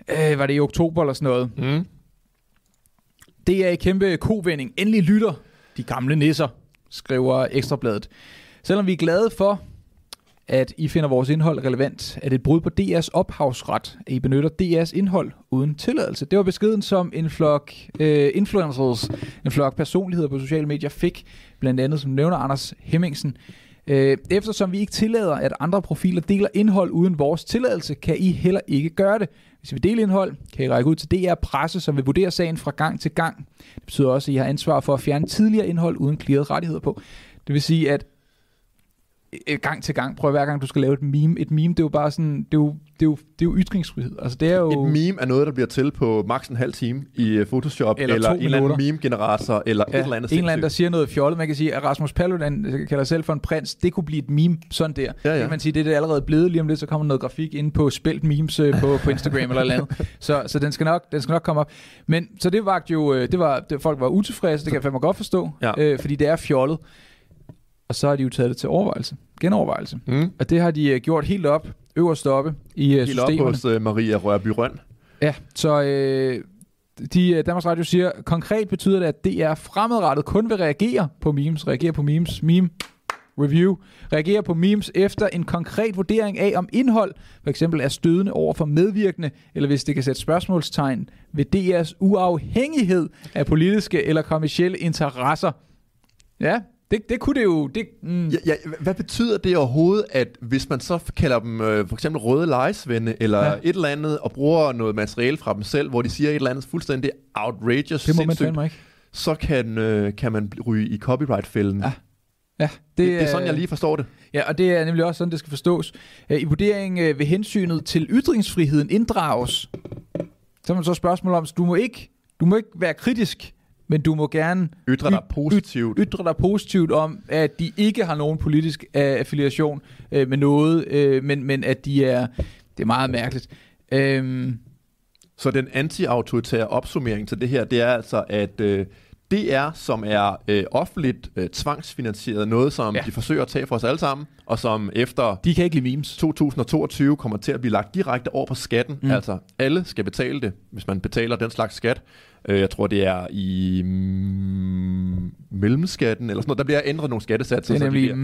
øh, var det i oktober eller sådan noget. Mm. Det er en kæmpe kovending. Endelig lytter de gamle nisser, skriver Ekstrabladet. Selvom vi er glade for, at I finder vores indhold relevant, er det et brud på DR's ophavsret, at I benytter DR's indhold uden tilladelse. Det var beskeden, som en flok øh, influencers, en flok personligheder på sociale medier fik, blandt andet som nævner Anders Hemmingsen. Øh, eftersom vi ikke tillader, at andre profiler deler indhold uden vores tilladelse, kan I heller ikke gøre det. Hvis I vil dele indhold, kan I række ud til DR Presse, som vil vurdere sagen fra gang til gang. Det betyder også, at I har ansvar for at fjerne tidligere indhold uden klirrede rettigheder på. Det vil sige, at gang til gang, prøv hver gang du skal lave et meme. Et meme, det er jo bare sådan, det er jo, det er jo, det er jo ytringsfrihed. Altså, det er jo... Et meme er noget, der bliver til på maks en halv time i øh, Photoshop, eller, eller en eller anden meme-generator, eller ja, et eller andet En eller anden, der siger noget fjollet. Man kan sige, at Rasmus Paludan øh, kalder selv for en prins. Det kunne blive et meme, sådan der. Ja, ja. Det kan man sige, det er det allerede blevet. Lige om lidt, så kommer noget grafik ind på spelt memes øh, på, på Instagram eller eller andet. Så, så den, skal nok, den skal nok komme op. Men så det var jo, det var, det, folk var utilfredse, det kan jeg fandme godt forstå, ja. øh, fordi det er fjollet. Og så har de jo taget det til overvejelse, genovervejelse. Mm. Og det har de uh, gjort helt op, øverst oppe i Helt systemerne. op hos uh, Maria Rørby Røn. Ja, så øh, de, Danmarks Radio siger, konkret betyder det, at DR fremadrettet kun vil reagere på memes, reagere på memes, meme review, reagere på memes efter en konkret vurdering af, om indhold for eksempel er stødende over for medvirkende, eller hvis det kan sætte spørgsmålstegn ved DR's uafhængighed af politiske eller kommersielle interesser. Ja, det, det kunne det jo... Det, mm. ja, ja, hvad betyder det overhovedet, at hvis man så kalder dem øh, for eksempel røde lejesvende, eller ja. et eller andet, og bruger noget materiale fra dem selv, hvor de siger et eller andet fuldstændig outrageous, det må man fandme ikke. så kan, øh, kan man ryge i copyright-fælden. Ja. Ja, det, det, det er sådan, jeg lige forstår det. Ja, og det er nemlig også sådan, det skal forstås. I vurderingen ved hensynet til ytringsfriheden inddrages. Så er man så spørgsmål om, så du må ikke, du må ikke være kritisk men du må gerne ytre dig positivt. Ytre dig positivt om, at de ikke har nogen politisk uh, affiliation uh, med noget, uh, men, men at de er, det er meget mærkeligt. Um, så den anti-autoritære opsummering til det her, det er altså, at uh, det er, som er øh, offentligt øh, tvangsfinansieret, noget som ja. de forsøger at tage for os alle sammen, og som efter de kan ikke lide memes. 2022 kommer til at blive lagt direkte over på skatten. Mm. Altså alle skal betale det, hvis man betaler den slags skat. Øh, jeg tror, det er i mm, mellemskatten, eller sådan noget. Der bliver ændret nogle skattesatser. Det er nemlig så de bliver, mm,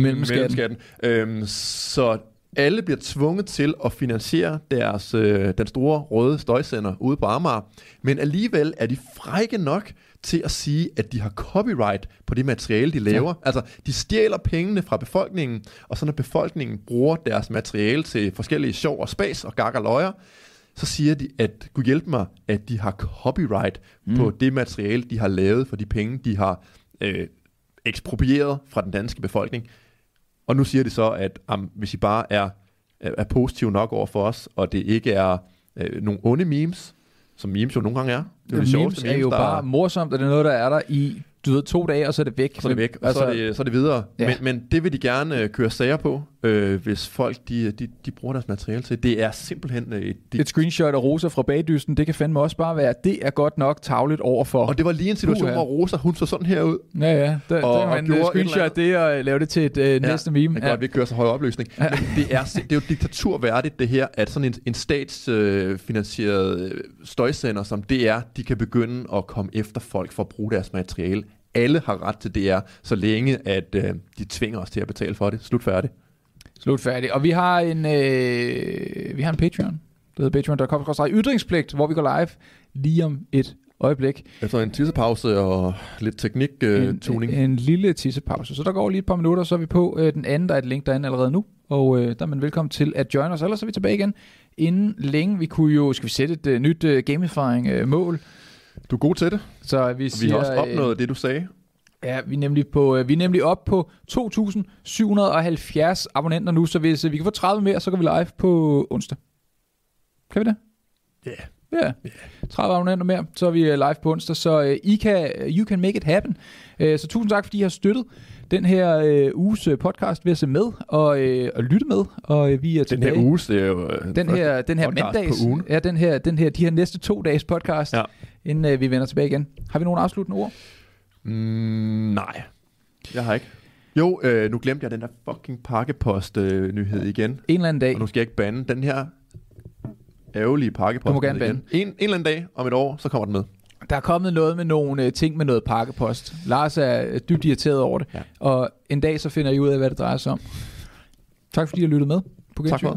mellemskatten. mellemskatten. Øhm, så alle bliver tvunget til at finansiere deres, øh, den store røde støjsender ude på Amager, men alligevel er de frække nok til at sige, at de har copyright på det materiale, de laver. Ja. Altså, de stjæler pengene fra befolkningen, og så når befolkningen bruger deres materiale til forskellige sjov og spas og gak og løjer, så siger de, at kunne hjælpe mig, at de har copyright mm. på det materiale, de har lavet for de penge, de har øh, eksproprieret fra den danske befolkning. Og nu siger de så, at um, hvis I bare er, er, positive nok over for os, og det ikke er øh, nogle onde memes, som memes jo nogle gange er. Det er det memes sjoveste er jo der, bare morsomt, og det er noget, der er der i du ved, to dage, og så er det væk. og så er det væk, og altså, så, er det, så er det videre. Ja. Ja. Men, men det vil de gerne øh, køre sager på, øh, hvis folk de, de, de bruger deres materiale til. Det er simpelthen øh, et, Et screenshot af Rosa fra bagdysten, det kan fandme også bare være, det er godt nok tavligt over for. Og det var lige en situation, Puha. hvor Rosa, hun så sådan her ud. Ja, ja. Der, Og- der og man gjorde øh, et screenshot det og lave det til et øh, næste meme. Det er godt, vi ikke kører så høj opløsning. Men det er, det er jo diktaturværdigt, det her, at sådan en, en statsfinansieret øh, støjsender som DR, de kan begynde at komme efter folk for at bruge deres materiale. Alle har ret til DR, så længe at øh, de tvinger os til at betale for det. Slut færdigt. Slut færdig. Og vi har en, øh, vi har en Patreon. Det hedder patreon.com. Ytringspligt, hvor vi går live lige om et øjeblik. Efter en tissepause og lidt teknik-tuning. en, en lille tissepause. Så der går lige et par minutter, så er vi på øh, den anden. Der er et link derinde allerede nu. Og øh, der er man velkommen til at join os. Ellers er vi tilbage igen inden længe. Vi kunne jo, skal vi sætte et øh, nyt øh, gamifying-mål? Du er god til det. så vi Vi siger, har også øh, opnået det, du sagde. Ja, vi er nemlig, på, øh, vi er nemlig op på 2.770 abonnenter nu, så hvis øh, vi kan få 30 mere, så går vi live på onsdag. Kan vi det? Ja. Ja, 30 abonnenter mere, så er vi øh, live på onsdag, så øh, I kan, you can make it happen. Øh, så tusind tak, fordi I har støttet den her øh, uges podcast ved at se med og, øh, og lytte med, og øh, vi er Den her uge, det er jo øh, den her, den her mandags, på ugen. ja, den her, den her, de her næste to dages podcast, Ja. inden øh, vi vender tilbage igen. Har vi nogle afsluttende ord? Mm, nej, jeg har ikke. Jo, øh, nu glemte jeg den der fucking pakkepost-nyhed igen. En eller anden dag. Og nu skal jeg ikke bande den her ærgerlige pakkepost. Du må gerne igen. En, en eller anden dag om et år, så kommer den med. Der er kommet noget med nogle øh, ting med noget pakkepost. Lars er øh, dybt irriteret over det. Ja. Og en dag så finder I ud af, hvad det drejer sig om. Tak fordi I har lyttet med på Tak for.